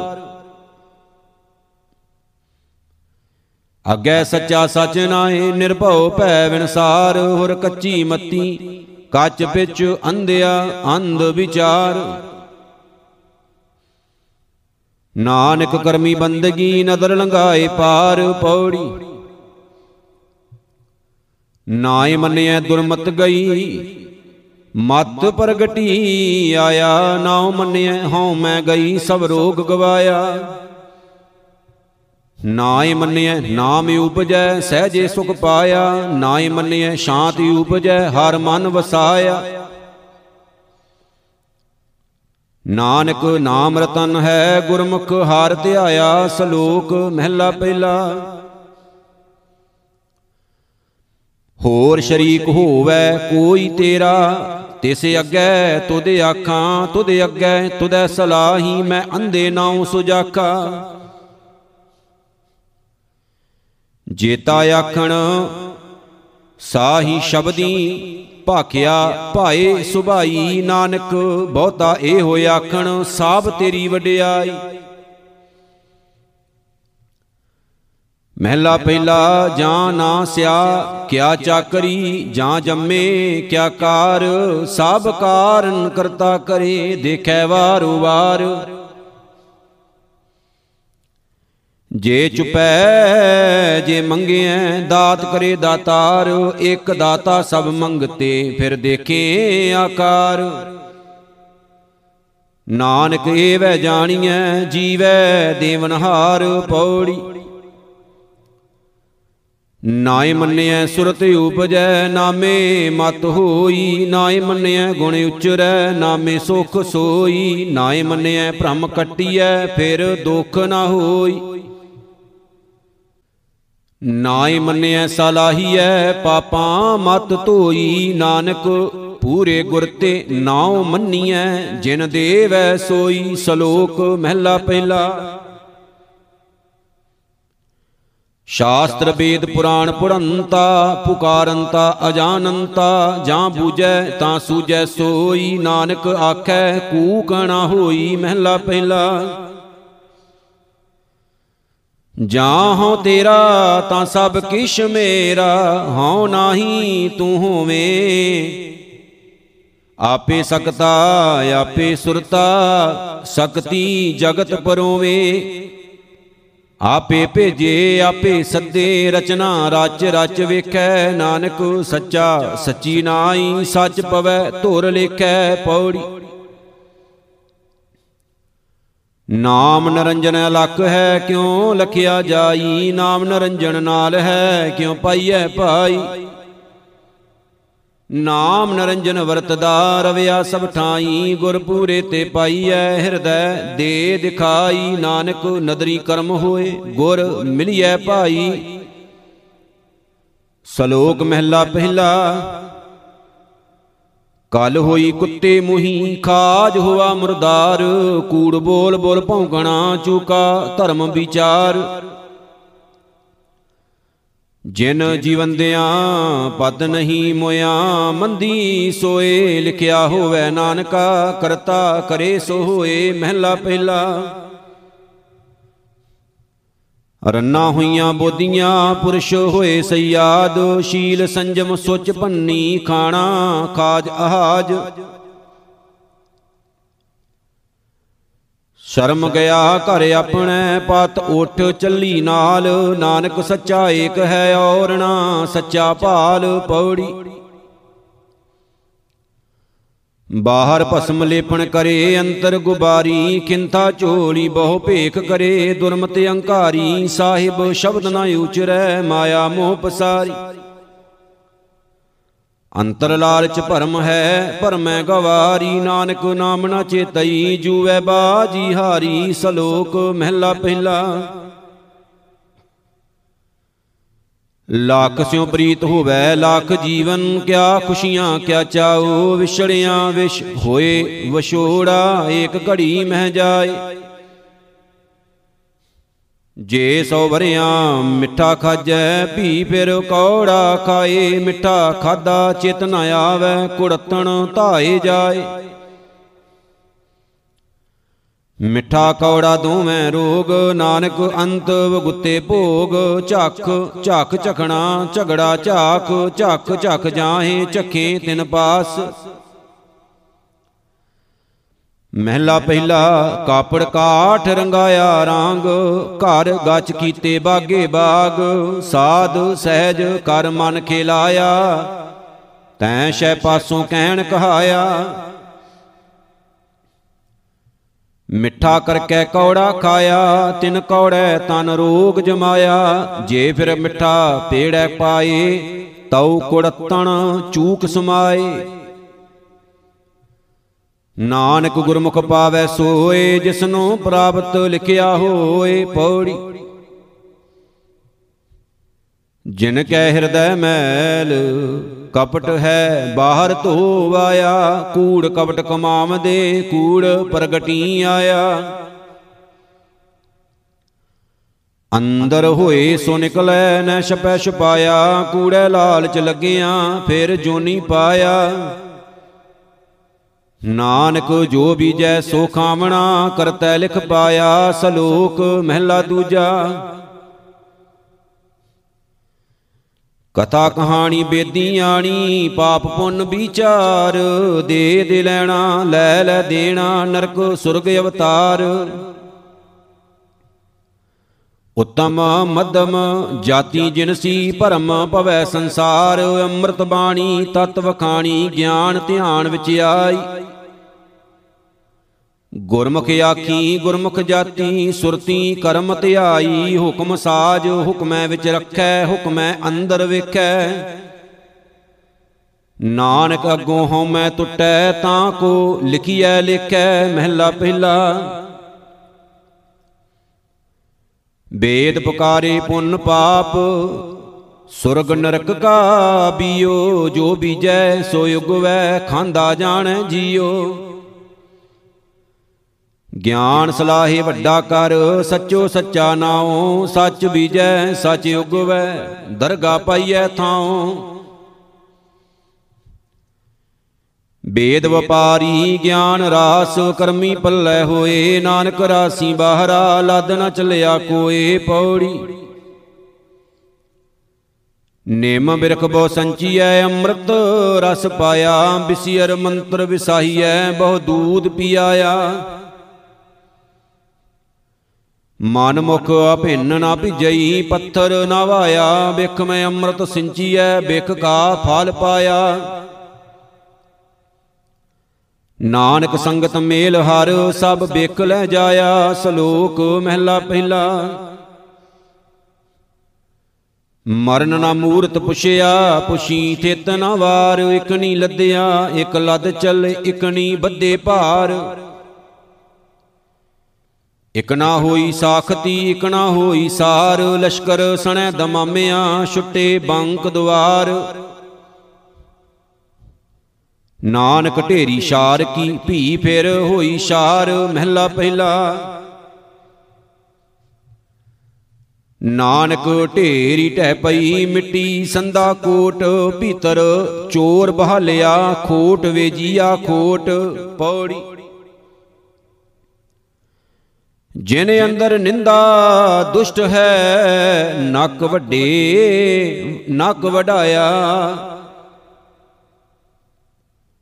ਅਗੈ ਸੱਚਾ ਸਚ ਨਾਏ ਨਿਰਭਉ ਭੈ ਵਿਨਸਾਰ ਹੋਰ ਕੱਚੀ ਮੱਤੀ, ਕੱਚ ਵਿੱਚ ਅੰਧਿਆ, ਅੰਧ ਵਿਚਾਰ। ਨਾਨਕ ਕਰਮੀ ਬੰਦਗੀ, ਨਦਰ ਲੰਗਾਏ ਪਾਰ, ਪੌੜੀ ਨਾਏ ਮੰਨਿਆ ਦੁਰਮਤ ਗਈ। ਮਤ ਪ੍ਰਗਟੀ ਆਇਆ, ਨਾਉ ਮੰਨਿਆ ਹਉ ਮੈਂ ਗਈ, ਸਭ ਰੋਗ ਗਵਾਇਆ। ਨਾਏ ਮੰਨਿਆ ਨਾਮ ਉਪਜੈ, ਸਹਜੇ ਸੁਖ ਪਾਇਆ। ਨਾਏ ਮੰਨਿਆ ਸ਼ਾਂਤੀ ਉਪਜੈ, ਹਰ ਮਨ ਵਸਾਇਆ। ਨਾਨਕ ਨਾਮ ਰਤਨ ਹੈ, ਗੁਰਮੁਖ ਹਾਰ ਧਿਆਇਆ, ਸ਼ਲੋਕ ਮਹਿਲਾ ਪਹਿਲਾ। ਹੋਰ ਸ਼ਰੀਕ ਹੋਵੇ ਕੋਈ ਤੇਰਾ। ਤਿਸ ਅੱਗੇ ਤੁਧ ਆਖਾਂ ਤੁਧ ਅੱਗੇ ਤੁਧੈ ਸਲਾਹੀ ਮੈਂ ਅੰਧੇ ਨਾਉ ਸੁਜਾਖਾ। ਜੇਤਾ ਆਖਣ ਸਾਹੀ ਸ਼ਬਦੀ ਭਾਖਿਆ ਭਾਏ ਸੁਭਾਈ ਨਾਨਕ ਬਹੁਤਾ ਇਹ ਹੋਇ ਆਖਣ ਸਾਬ ਤੇਰੀ ਵਡਿਆਈ। ਮਹਿਲਾ ਪਹਿਲਾ ਜਾਂ ਨਾ ਸਿਆ, ਕਿਆ ਚਾਕਰੀ ਜਾਂ ਜੰਮੇ, ਕਿਆ ਕਾਰ, ਸਭ ਕਾਰਨ ਕਰਤਾ ਕਰੇ, ਦੇਖੈ ਵਾਰੂ ਵਾਰ। ਜੇ ਚੁਪੈ, ਜੇ ਮੰਗਿਐ, ਦਾਤ ਕਰੇ ਦਾਤਾਰ, ਇੱਕ ਦਾਤਾ ਸਭ ਮੰਗਤੇ, ਫਿਰ ਦੇਖੇ ਆਕਾਰ। ਨਾਨਕ ਏਵੈ ਜਾਣੀਐ, ਜੀਵੈ ਦੇਵਨਹਾਰ, ਪੌੜੀ ਨਾਏ ਮੰਨਿਐ ਸੁਰਤ ਉਪਜੈ, ਨਾਮੇ ਮਤ ਹੋਈ। ਨਾਏ ਮੰਨਿਐ ਗੁਣ ਉਚਰੈ, ਨਾਮੇ ਸੁਖ ਸੋਈ। ਨਾਏ ਮੰਨਿਐ ਭ੍ਰਮ ਕਟਿਐ, ਫਿਰ ਦੁਖ ਨਾ ਹੋਈ। ਨਾਏ ਮੰਨਿਐ ਸਲਾਹੀਐ, ਪਾਪਾਂ ਮਤ ਧੋਈ। ਨਾਨਕ ਪੂਰੇ ਗੁਰ ਤੇ ਨਾਉ ਮੰਨੀਐ, ਜਿਨ ਦੇਵੈ ਸੋਈ। ਸ਼ਲੋਕ ਮਹਿਲਾ ਪਹਿਲਾ। ਸ਼ਾਸਤਰ ਵੇਦ ਪੁਰਾਣ ਪੜੰਤਾ ਪੁਕਾਰੰਤਾ, ਅਜਾਨੰਤਾ, ਜਾਂ ਬੂਝੈ ਤਾਂ ਸੂਝੈ ਸੋਈ, ਨਾਨਕ ਆਖੈ ਕੂਕਣਾ ਹੋਈ ਮਹਿਲਾ ਪਹਿਲਾ। ਜਾਂ ਹੋ ਤੇਰਾ ਤਾਂ ਸਭ ਕਿਛ ਮੇਰਾ, ਹਉ ਨਾਹੀ ਤੂੰ ਹੋਵੇਂ। ਆਪੇ ਸਕਤਾ, ਆਪੇ ਸੁਰਤਾ, ਸਕਤੀ ਜਗਤ ਪਰੋਵੇਂ। ਆਪੇ ਭੇਜੇ, ਆਪੇ ਸੱਦੇ, ਰਚਨਾ ਰਚ ਰਚ ਵੇਖੈ ਨਾਨਕ ਸੱਚਾ, ਸੱਚੀ ਨਾਈ ਸੱਚ ਪਵੈ, ਧੁਰ ਲੇਖੈ ਪੌੜੀ। ਨਾਮ ਨਰੰਜਨ ਅਲਖ ਹੈ, ਕਿਉ ਲਖਿਆ ਜਾਈ? ਨਾਮ ਨਰੰਜਨ ਨਾਲ ਹੈ, ਕਿਉ ਪਾਈਐ ਭਾਈ? ਨਾਮ ਨਰੰਜਨ ਵਰਤਦਾ ਰਵਿਆ ਸਭ ਠਾਈ ਗੁਰ ਪੂਰੇ ਤੇ ਪਾਈਐ ਹਿਰਦੈ, ਦੇ ਦਿਖਾਈ ਨਾਨਕ ਨਦਰੀ ਕਰਮ ਹੋਏ, ਗੁਰ ਮਿਲਿਐ ਭਾਈ। ਸਲੋਕ ਮਹਿਲਾ ਪਹਿਲਾ, ਕਲ ਹੋਈ ਕੁੱਤੇ ਮੁਹੀ, ਖਾਜ ਹੋਆ ਮੁਰਦਾਰ, ਕੂੜ ਬੋਲ ਬੋਲ ਭੌਂਕਣਾ ਚੂਕਾ, ਧਰਮ ਵਿਚਾਰ। ਜਿਨ ਜੀਵੰਦਿਆਂ ਪਦ ਨਹੀਂ ਮੋਇਆ ਮੰਦੀ ਸੋਏ ਲਿਖਿਆ ਹੋਵੇ ਨਾਨਕਾ ਕਰਤਾ ਕਰੇ ਸੋ ਹੋਏ ਮਹਿਲਾ ਪਹਿਲਾ। ਰੰਨਾ ਹੋਈਆਂ ਬੋਦੀਆਂ ਪੁਰਸ਼ ਹੋਏ ਸਯਾਦ ਸ਼ੀਲ ਸੰਜਮ ਸੁਚ ਭੰਨੀ ਖਾਣਾ ਖਾਜ ਆਹਾਜ। ਸ਼ਰਮ ਗਿਆ ਘਰ ਆਪਣੇ, ਪਤ ਉਠ ਚੱਲੀ ਨਾਲ। ਨਾਨਕ ਸੱਚਾ ਏਕ ਹੈ ਔਰ ਨਾ ਸੱਚਾ ਭਾਲ ਪੌੜੀ। ਬਾਹਰ ਭਸਮ ਲੇਪਣ ਕਰੇ, ਅੰਤਰ ਗੁਬਾਰੀ ਕਿੰਤਾ ਝੋਲੀ, ਬਹੁ ਭੇਖ ਕਰੇ, ਦੁਰਮਤ ਅਹੰਕਾਰੀ ਸਾਹਿਬ ਸ਼ਬਦ ਨਾ ਉਚਰੈ, ਮਾਇਆ ਮੋਹ ਪਸਾਰੀ। ਅੰਤਰ ਲਾਲਚ ਭਰਮ ਹੈ ਭਰਮੈ ਗਵਾਰੀ। ਨਾਨਕ ਨਾਮ ਨਾ ਚੇਤਈ ਜੂਵੇ ਬਾਜੀ ਹਾਰੀ, ਸਲੋਕ ਮਹਿਲਾ ਪਹਿਲਾ। ਲੱਖ ਸਿਉ ਪ੍ਰੀਤ ਹੋਵੇ, ਲੱਖ ਜੀਵਨ ਕਿਆ ਖੁਸ਼ੀਆਂ, ਕਿਆ ਚਾਓ ਵਿਛੜਿਆਂ ਵਿਸ਼ ਹੋਏ, ਵਿਛੋੜਾ, ਏਕ ਘੜੀ ਮਹਿ ਜਾਏ। ਜੇ ਸੋ ਵਰਿਆਂ ਮਿੱਠਾ ਖਾਜੈ, ਭੀ ਫਿਰ ਕੌੜਾ ਖਾਏ। ਮਿੱਠਾ ਖਾਦਾ ਚਿਤ ਨ ਆਵੇ, ਕੁੜਤਣ ਧਾਏ ਜਾਏ। ਮਿੱਠਾ ਕੌੜਾ ਦੋਵੇਂ ਰੋਗ, ਨਾਨਕ ਅੰਤ ਵਗੁੱਤੇ ਭੋਗ। ਝੱਖ ਝੱਖ ਝਖਣਾ, ਝਗੜਾ ਝਾਕ ਝੱਖ ਝੱਖ ਜਾਹੇ, ਝੱਖੇ ਤਿਨ ਪਾਸ। ਮਹਿਲਾ ਪਹਿਲਾ ਕਾਪੜ ਕਾਠ ਰੰਗਾਇਆ ਰੰਗ, ਘਰ ਗੱਚ ਕੀਤੇ ਬਾਗੇ ਬਾਗ, ਸਾਧ ਸਹਿਜ ਕਰ ਮਨ ਖਿਲਾਇਆ, ਤੈਂ ਸ਼ੈ ਪਾਸੋਂ ਕਹਿਣ ਕਹਾਇਆ। ਮਿੱਠਾ ਕਰਕੇ ਕੌੜਾ ਖਾਇਆ, ਤਿਨ ਕੌੜੇ ਤਨ ਰੋਗ ਜਮਾਇਆ, ਜੇ ਫਿਰ ਮਿੱਠਾ ਪੇੜੈ ਪਾਏ, ਤਉ ਕੁੜਤਣ ਚੂਕ ਸਮਾਏ। ਨਾਨਕ ਗੁਰਮੁਖ ਪਾਵੈ ਸੋਏ, ਜਿਸਨੂੰ ਪ੍ਰਾਪਤ ਲਿਖਿਆ ਹੋਏ ਪੌੜੀ। ਜਿਨ ਕੈ ਹਿਰਦੈ ਮੈਲ, ਕਪਟ ਹੈ ਬਾਹਰ ਧੋਵਾਇਆ ਕੂੜ ਕਪਟ ਕਮਾਵਦੇ, ਕੂੜ ਪ੍ਰਗਟੀ ਆਇਆ। ਅੰਦਰ ਹੋਏ ਸੋ ਨਿਕਲੈ ਨੈ ਛਪੈ ਛਪਾਇਆ। ਕੂੜੇ ਲਾਲਚ ਲੱਗਿਆ, ਫਿਰ ਜੋਨੀ ਪਾਇਆ। ਨਾਨਕ ਜੋ ਬੀਜੈ ਸੋ ਖਾਵਣਾ, ਕਰਤੈ ਲਿਖ ਪਾਇਆ ਸਲੋਕ, ਮਹਿਲਾ ਦੂਜਾ। ਕਥਾ ਕਹਾਣੀ ਬੇਦੀ ਆਣੀ, ਪਾਪ ਪੁੰਨ ਵਿਚਾਰ, ਦੇ ਦੇ ਲੈਣਾ, ਲੈ ਲੈ ਦੇਣਾ, ਨਰਕ ਸੁਰਗ ਅਵਤਾਰ। ਉਤਮ ਮਦਮ ਜਾਤੀ ਜਿਨਸੀ ਭਰਮ ਭਵੈ ਸੰਸਾਰ, ਅੰਮ੍ਰਿਤ ਬਾਣੀ ਤਤਵ ਖਾਣੀ ਗਿਆਨ ਧਿਆਨ ਵਿੱਚ ਆਈ। ਗੁਰਮੁਖ ਆਖੀ, ਗੁਰਮੁਖ ਜਾਤੀ, ਸੁਰਤੀ ਕਰਮ ਧਿਆਈ, ਹੁਕਮ ਸਾਜ, ਹੁਕਮੈ ਵਿੱਚ ਰੱਖੈ, ਹੁਕਮੈ ਅੰਦਰ ਵੇਖੈ। ਨਾਨਕ ਅਗੋਂ ਹਉ ਮੈਂ ਟੁੱਟੈ, ਤਾਂ ਕੋ ਲਿਖੀਐ, ਲਿਖੈ, ਮਹਿਲਾ ਪਹਿਲਾ। ਵੇਦ ਪੁਕਾਰੇ ਪੁੰਨ ਪਾਪ, ਸੁਰਗ ਨਰਕ ਕਾ ਬੀਓ, ਜੋ ਬੀਜੈ, ਸੋ ਉਗਵੈ ਖਾਂਦਾ ਜਾਣੈ ਜੀਓ। ਗਿਆਨ ਸਲਾਹੇ ਵੱਡਾ ਕਰ, ਸੱਚੋ ਸੱਚਾ ਨਾਉ, ਸੱਚ ਬੀਜੈ, ਸੱਚ ਉਗਵੈ, ਦਰਗਾ ਪਾਈਐ ਥਾਉ। ਵੇਦ ਵਪਾਰੀ ਗਿਆਨ ਰਾਸ, ਕਰਮੀ ਪੱਲੇ ਹੋਏ, ਨਾਨਕ ਰਾਸੀ ਬਾਹਰਾ, ਲੱਦ ਨ ਚੱਲਿਆ ਕੋਏ ਪੌੜੀ। ਨੇਮ ਬਿਰਖ ਬੋ ਸੰਚੀਐ ਅੰਮ੍ਰਿਤ, ਰਸ ਪਾਇਆ ਬਿਸਿਰ ਮੰਤਰ ਵਿਸਾਹੀਐ, ਬਹੁ ਦੂਧ ਪੀਆਇਆ। ਮਨ ਮੁਖ ਅਭਿੰਨ ਨਾ ਭਿਜਈ, ਪੱਥਰ ਨਾ ਵਾਇਆ। ਬਿਖ ਮੈਂ ਅੰਮ੍ਰਿਤ ਸਿੰਚੀਐ ਬਿਖ ਕਾ ਫਲ ਪਾਇਆ। ਨਾਨਕ ਸੰਗਤ ਮੇਲ ਹਰ, ਸਭ ਬਿਕ ਲੈ ਜਾਇਆ। ਸ਼ਲੋਕ ਮਹਿਲਾ ਪਹਿਲਾ। ਮਰਨ ਨਾ ਮੂਰਤ ਪੁਛਿਆ, ਪੁਛੀ ਤਿਤ ਨਾ ਵਾਰ। ਇਕ ਨੀ ਲੱਦਿਆ, ਇਕ ਲੱਦ ਚੱਲ, ਇਕ ਨੀ ਬੱਦੇ ਭਾਰ। ਇਕ ਨਾ ਹੋਈ ਸਾਖਤੀ, ਇਕ ਨਾ ਹੋਈ ਸਾਰ। ਲਸ਼ਕਰ ਸਣੈ ਦਮਾਮਿਆ ਛੁੱਟੇ ਬੰਕ ਦੁਆਰ। ਨਾਨਕ ਢੇਰੀ ਸ਼ਾਰ ਕੀ ਭੀ ਫਿਰ ਹੋਈ ਸ਼ਾਰ। ਮਹਿਲਾ ਪਹਿਲਾ। ਨਾਨਕ ਢੇਰੀ ਟਹਿ ਪਈ ਮਿੱਟੀ, ਸੰਦਾ ਕੋਟ ਭੀਤਰ। ਚੋਰ ਬਹਾਲਿਆ, ਖੋਟ ਵੇਜੀਆ ਖੋਟ। ਪੌੜੀ ਜਿਨ ਅੰਦਰ ਨਿੰਦਾ ਦੁਸ਼ਟ ਹੈ, ਨੱਕ ਵੱਡੇ, ਨੱਕ ਵਡਾਇਆ।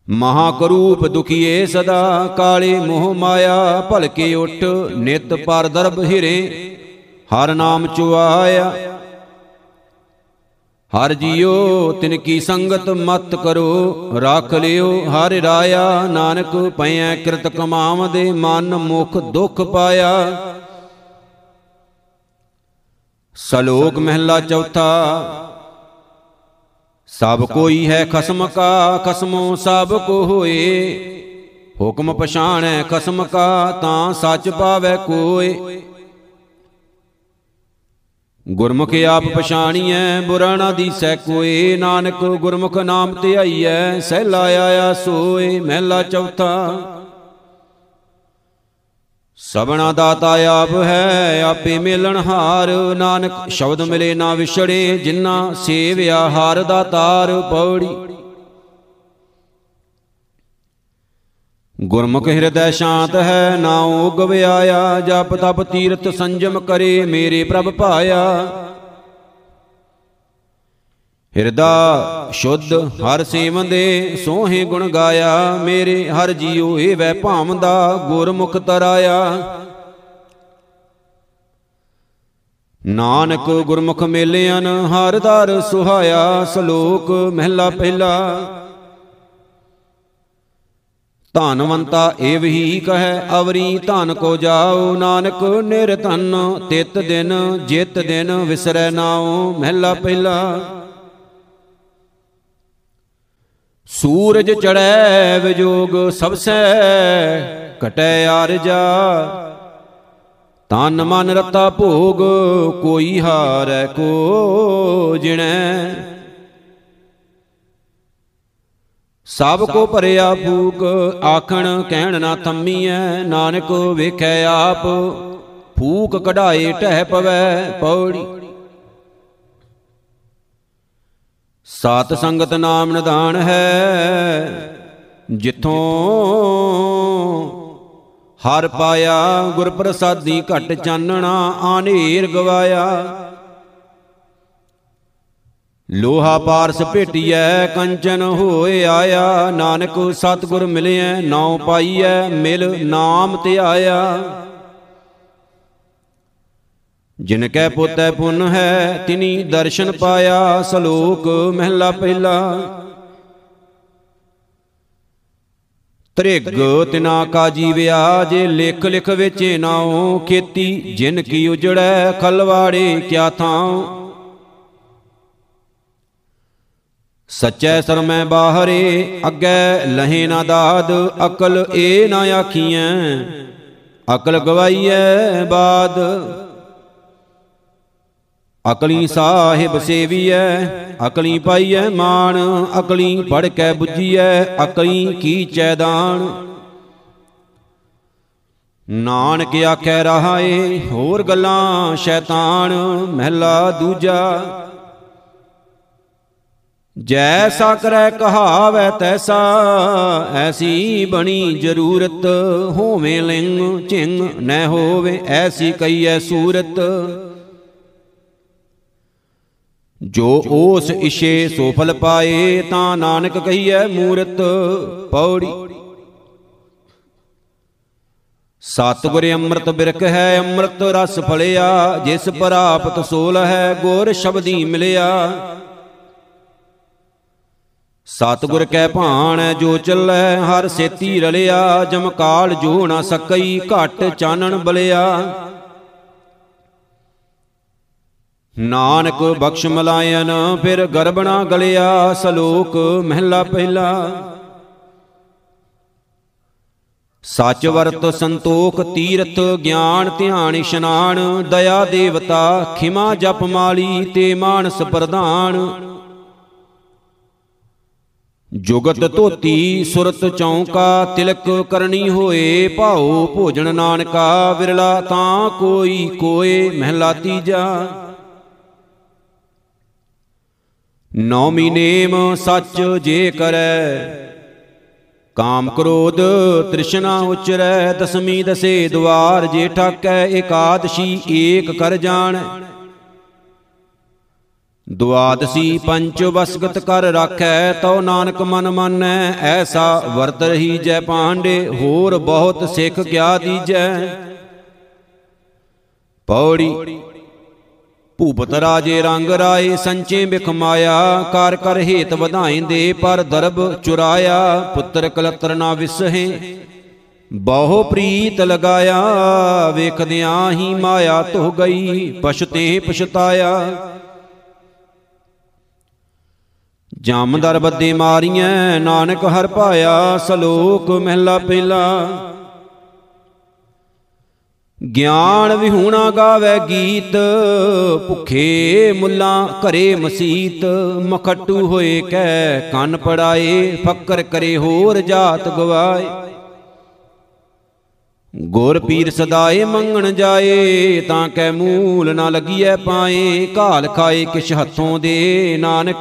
ਮਹਾ ਕਰੂਪ ਦੁਖੀਏ ਸਦਾ ਕਾਲੇ ਮੋਹ ਮਾਇਆ, ਭਲਕੇ ਉਠ ਨਿਤ ਪਰ ਦਰਬ ਹਿਰੇ, ਹਰ ਨਾਮ ਚੁਆਇਆ। ਹਰ ਜੀਓ, ਤਿਨ ਕੀ ਸੰਗਤ ਮਤ ਕਰੋ, ਰੱਖ ਲਿਓ ਹਰ ਰਾਇਆ। ਨਾਨਕ ਪਈਐ ਕਿਰਤ ਕਮਾਵ ਦੇ ਮਨ ਮੁਖ ਦੁਖ ਪਾਇਆ। ਸਲੋਕ ਮਹਿਲਾ ਚੌਥਾ, ਸਭ ਕੋਈ ਹੈ ਖਸਮ ਕਾ, ਖਸਮੋ ਸਭ ਕੋ ਹੋਏ। ਹੁਕਮ ਪਛਾਣੈ ਖਸਮ ਕਾ, ਤਾਂ ਸੱਚ ਪਾਵੈ ਕੋਏ। ਗੁਰਮੁਖ ਆਪ ਪਛਾਣੀਐ ਬੁਰਾ ਨਾ ਦੀਸੈ ਕੋਏ। ਨਾਨਕ ਗੁਰਮੁਖ ਨਾਮ ਧਿਆਈਐ ਸਹਿਲਾ ਆਇਆ ਸੋਏ, ਮਹਿਲਾ ਚੌਥਾ। ਸਬਣਾ ਦਾਤਾ ਆਪ ਹੈ, ਆਪੇ ਮੇਲਣ ਹਾਰ। ਨਾਨਕ ਸ਼ਬਦ ਮਿਲੇ ਨਾ ਵਿਛੜੇ ਜਿਨ੍ਹਾਂ ਸੇਵਿਆ ਹਾਰ ਦਾ ਤਾਰ। ਪੌੜੀ ਗੁਰਮੁਖ ਹਿਰਦੈ ਸ਼ਾਂਤ ਹੈ ਨਾਉ ਗਵਿਆਇਆ ਜਪ ਤਪ ਤੀਰਥ ਸੰਜਮ ਕਰੇ, ਮੇਰੇ ਪ੍ਰਭ ਭਾਇਆ। ਹਿਰਦਾ ਸ਼ੁੱਧ ਹਰ ਸੇਵੰਦੇ ਸੋਹੇ ਗੁਣ ਗਾਇਆ, ਮੇਰੇ ਹਰ ਜੀਉ ਏ ਵੈ ਭਾਵਦਾ ਗੁਰਮੁਖ ਤਰਾਇਆ। ਨਾਨਕ ਗੁਰਮੁਖ ਮੇਲਿਆਨ ਹਰ ਦਰ ਸੁਹਾਇਆ, ਸ਼ਲੋਕ ਮਹਿਲਾ ਪਹਿਲਾ। ਧਨਵੰਤਾ ਏਵ ਹੀ ਕਹੈ, ਅਵਰੀ ਧਨ ਕੋ ਜਾਓ ਨਾਨਕ ਨਿਰਧਨ ਤਿਤ ਦਿਨ, ਜਿਤ ਦਿਨ ਵਿਸਰੈ ਨਾਉ, ਮਹਿਲਾ ਪਹਿਲਾ। ਸੂਰਜ ਚੜੈ ਵਿਜੋਗ ਸਭਸੈ ਕਟੈ ਆਰਜਾ। ਤਨ ਮਨ ਰਤਾ ਭੋਗ, ਕੋਈ ਹਾਰੈ ਕੋ ਜਿਣੈ। ਸਭ ਕੋ ਭਰਿਆ ਭੂਕ, ਆਖਣ ਕਹਿਣ ਨਾ ਥੰਮੀਐ, ਨਾਨਕ ਵੇਖੈ ਆਪ। ਫੂਕ ਕਢਾਏ ਟਹਿ ਪਵੈ ਪੌੜੀ। ਸਾਤ ਸੰਗਤ ਨਾਮ ਨਿਧਾਨ ਹੈ, ਜਿੱਥੋਂ ਹਰ ਪਾਇਆ ਗੁਰ ਪ੍ਰਸਾਦੀ ਘਟ ਚਾਨਣਾ, ਆਨੇਰ ਗਵਾਇਆ। ਲੋਹਾ ਪਾਰਸ ਭੇਟੀਐ, ਕੰਚਨ ਹੋਏ ਆਇਆ। ਨਾਨਕ ਸਤਗੁਰ ਮਿਲਿਐ, ਨਾਉ ਪਾਈਐ, ਮਿਲ ਨਾਮ ਧਿਆਇਆ ਜਿਨ ਕੈ ਪੋਤੈ ਪੁੰਨ ਹੈ, ਤਿਨੀ ਦਰਸ਼ਨ ਪਾਇਆ, ਸਲੋਕ ਮਹਿਲਾ ਪਹਿਲਾ। ਤ੍ਰਿਗ ਤਿਨਾ ਕਾ ਜੀਵਿਆ ਜੇ ਲਿਖ ਲਿਖ ਵੇਚੇ ਨਾਉ ਖੇਤੀ। ਜਿਨ ਕੀ ਉਜੜੈ, ਖਲਵਾੜੇ ਕਿਆ ਥਾਉ। ਸਚੈ ਸਰਮੈ ਬਾਹਰੇ, ਅੱਗੇ ਲਹੇ ਨਾ ਦਾਦ, ਅਕਲ ਏ ਨਾ ਆਖੀਐ, ਅਕਲ ਗਵਾਈਐ ਬਾਦ। ਅਕਲੀ ਸਾਹਿਬ ਸੇਵੀਐ, ਅਕਲੀ ਪਾਈਐ ਮਾਨ ਅਕਲੀ ਪੜ ਕੇ 부ਜੀਐ ਅਕਲੀ ਕੀ ਚੈਦਾਨ ਨਾਨਕ ਆਖੈ ਰਹਾਏ, ਹੋਰ ਗੱਲਾਂ ਸ਼ੈਤਾਨ, ਮਹਿਲਾ ਦੂਜਾ। ਜੈਸਾ ਕਰੈ ਕਹਾਵੈ ਤੈਸਾ, ਐਸੀ ਬਣੀ ਜ਼ਰੂਰਤ ਹੋਵੇਂ ਲਿੰਗ ਝਿੰਗ ਨੈ ਹੋਵੇ ਐਸੀ ਕਈਐ ਸੂਰਤ। ਜੋ ਉਸ ਇਸ਼ੇ ਸੋ ਫਲ ਪਾਏ, ਤਾਂ ਨਾਨਕ ਕਹੀਐ ਮੂਰਤ, ਪੌੜੀ। ਸਤਿਗੁਰ ਅੰਮ੍ਰਿਤ ਬਿਰਖ ਹੈ, ਅੰਮ੍ਰਿਤ ਰਸ ਫਲਿਆ, ਜਿਸ ਪ੍ਰਾਪਤ ਸੋਲ ਹੈ, ਗੁਰ ਸ਼ਬਦੀ ਮਿਲਿਆ। ਸਤਿਗੁਰ ਕੈ ਭਾਣ ਜੋ ਚੱਲੈ, ਹਰ ਸੇਤੀ ਰਲਿਆ ਜਮਕਾਲ ਜੋ ਨਾ ਸਕਈ, ਘਟ ਚਾਨਣ ਬਲਿਆ। ਨਾਨਕ ਬਖਸ਼ ਮਲਾਇਨ, ਫਿਰ ਗਰਬਣਾ ਗਲਿਆ, ਸਲੋਕ ਮਹਿਲਾ ਪਹਿਲਾ। ਸੱਚ ਵਰਤ ਸੰਤੋਖ ਤੀਰਥ, ਗਿਆਨ ਧਿਆਨ ਇਸ਼ਨਾਨ, ਦਇਆ ਦੇਵਤਾ, ਖਿਮਾ ਜਪ ਮਾਲੀ, ਤੇ ਮਾਨਸ ਪ੍ਰਧਾਨ। ਜੁਗਤ ਧੋਤੀ ਸੁਰਤ ਚੌਂਕਾ ਤਿਲਕ ਕਰਨੀ ਹੋਏ ਭਾਉ ਭੋਜਨ ਨਾਨਕਾ ਵਿਰਲਾ ਤਾਂ ਕੋਈ ਕੋਏ ਮਹਿਲਾ ਤੀਜਾ। ਨੌਮੀ ਨੇਮ ਸੱਚ ਜੇ ਕਰੈ। ਕਾਮ ਕ੍ਰੋਧ ਤ੍ਰਿਸ਼ਨਾ ਉਚਰੈ। ਦਸਮੀ ਦਸੇ ਦਵਾਰ ਜੇ ਠਾਕੈ ਇਕਾਦਸ਼ੀ ਏਕ ਕਰ ਜਾਣ। ਦੁਆਦਸੀ ਪੰਚ ਵਸਗਤ ਕਰ ਰਾਖੈ, ਤਉ ਨਾਨਕ ਮਨ ਮਾਨੈ, ਐਸਾ ਵਰਤ ਰਹੀ ਜੈ ਪਾਂਡੇ, ਹੋਰ ਬਹੁਤ ਸਿੱਖ ਕਿਆ ਦੀਜੈ। ਪੌੜੀ, ਭੂਪਤ ਰਾਜੇ ਰੰਗ ਰਾਏ, ਸੰਚੇ ਬਿਖ ਮਾਇਆ, ਕਰ ਕਰ ਹੇਤ ਵਧਾਇਂਦੇ, ਪਰ ਦਰਬ ਚੁਰਾਇਆ, ਪੁੱਤਰ ਕਲਤਰ ਨਾ ਵਿਸਹੇ, ਬਹੁ ਪ੍ਰੀਤ ਲਗਾਇਆ, ਵੇਖਦਿਆਂ ਹੀ ਮਾਇਆ ਧੁ ਗਈ, ਪਛਤੇ ਪਛਤਾਇਆ। ਜਾਮਦਰ ਬੱਦੇ ਮਾਰੀਆਂ ਨਾਨਕ ਹਰ ਪਾਇਆ, ਸਲੋਕ ਮਹਿਲਾ ਪਹਿਲਾ। ਗਿਆਨ ਵਿਹੂਣਾ ਗਾਵੇ ਗੀਤ, ਭੁਖੇ ਮੁੱਲਾ ਘਰੇ ਮਸੀਤ, ਮਖਟੂ ਹੋਏ ਕੈ, ਕੰਨ ਪੜਾਏ, ਫੱਕਰ ਕਰੇ ਹੋਰ ਜਾਤ ਗਵਾਏ। ਗੁਰ ਪੀਰ ਸਦਾਏ ਮੰਗਣ ਜਾਏ, ਤਾਂ ਕੈ ਮੂਲ ਨਾ ਲੱਗੀਐ ਪਾਏ। ਘਾਲ ਖਾਏ ਕਿਛ ਹੱਥੋਂ ਦੇ, ਨਾਨਕ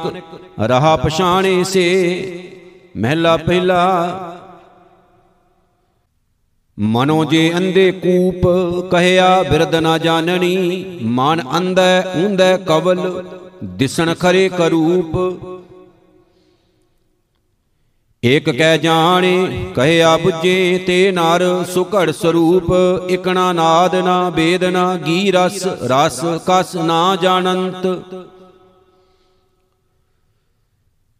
ਰਹਾ ਪਛਾਣੇ ਸੇ। ਮਹਿਲਾ ਪਹਿਲਾ। ਮਨੋ ਜੇ ਅੰਦੇ ਕੂਪ, ਕਹਿਆ ਬਿਰਦ ਨਾ ਜਾਣਨੀ। ਮਨ ਅੰਧੈ ਉਂਧੈ ਕਵਲ, ਦਿਸਣ ਖਰੇ ਕਰੂਪ। ਏਕ ਕਹਿ ਜਾਣੇ ਕਹਿਆ 부ਜੇ ਤੇ ਨਰ ਸੁਘੜ ਸਰੂਪ, ਇਕਣਾ ਨਾਦ ਨਾ ਬੇਦ ਨਾ ਗੀ ਰਸ ਰਸ ਕਸ ਨਾ ਜਾਣੰਤ।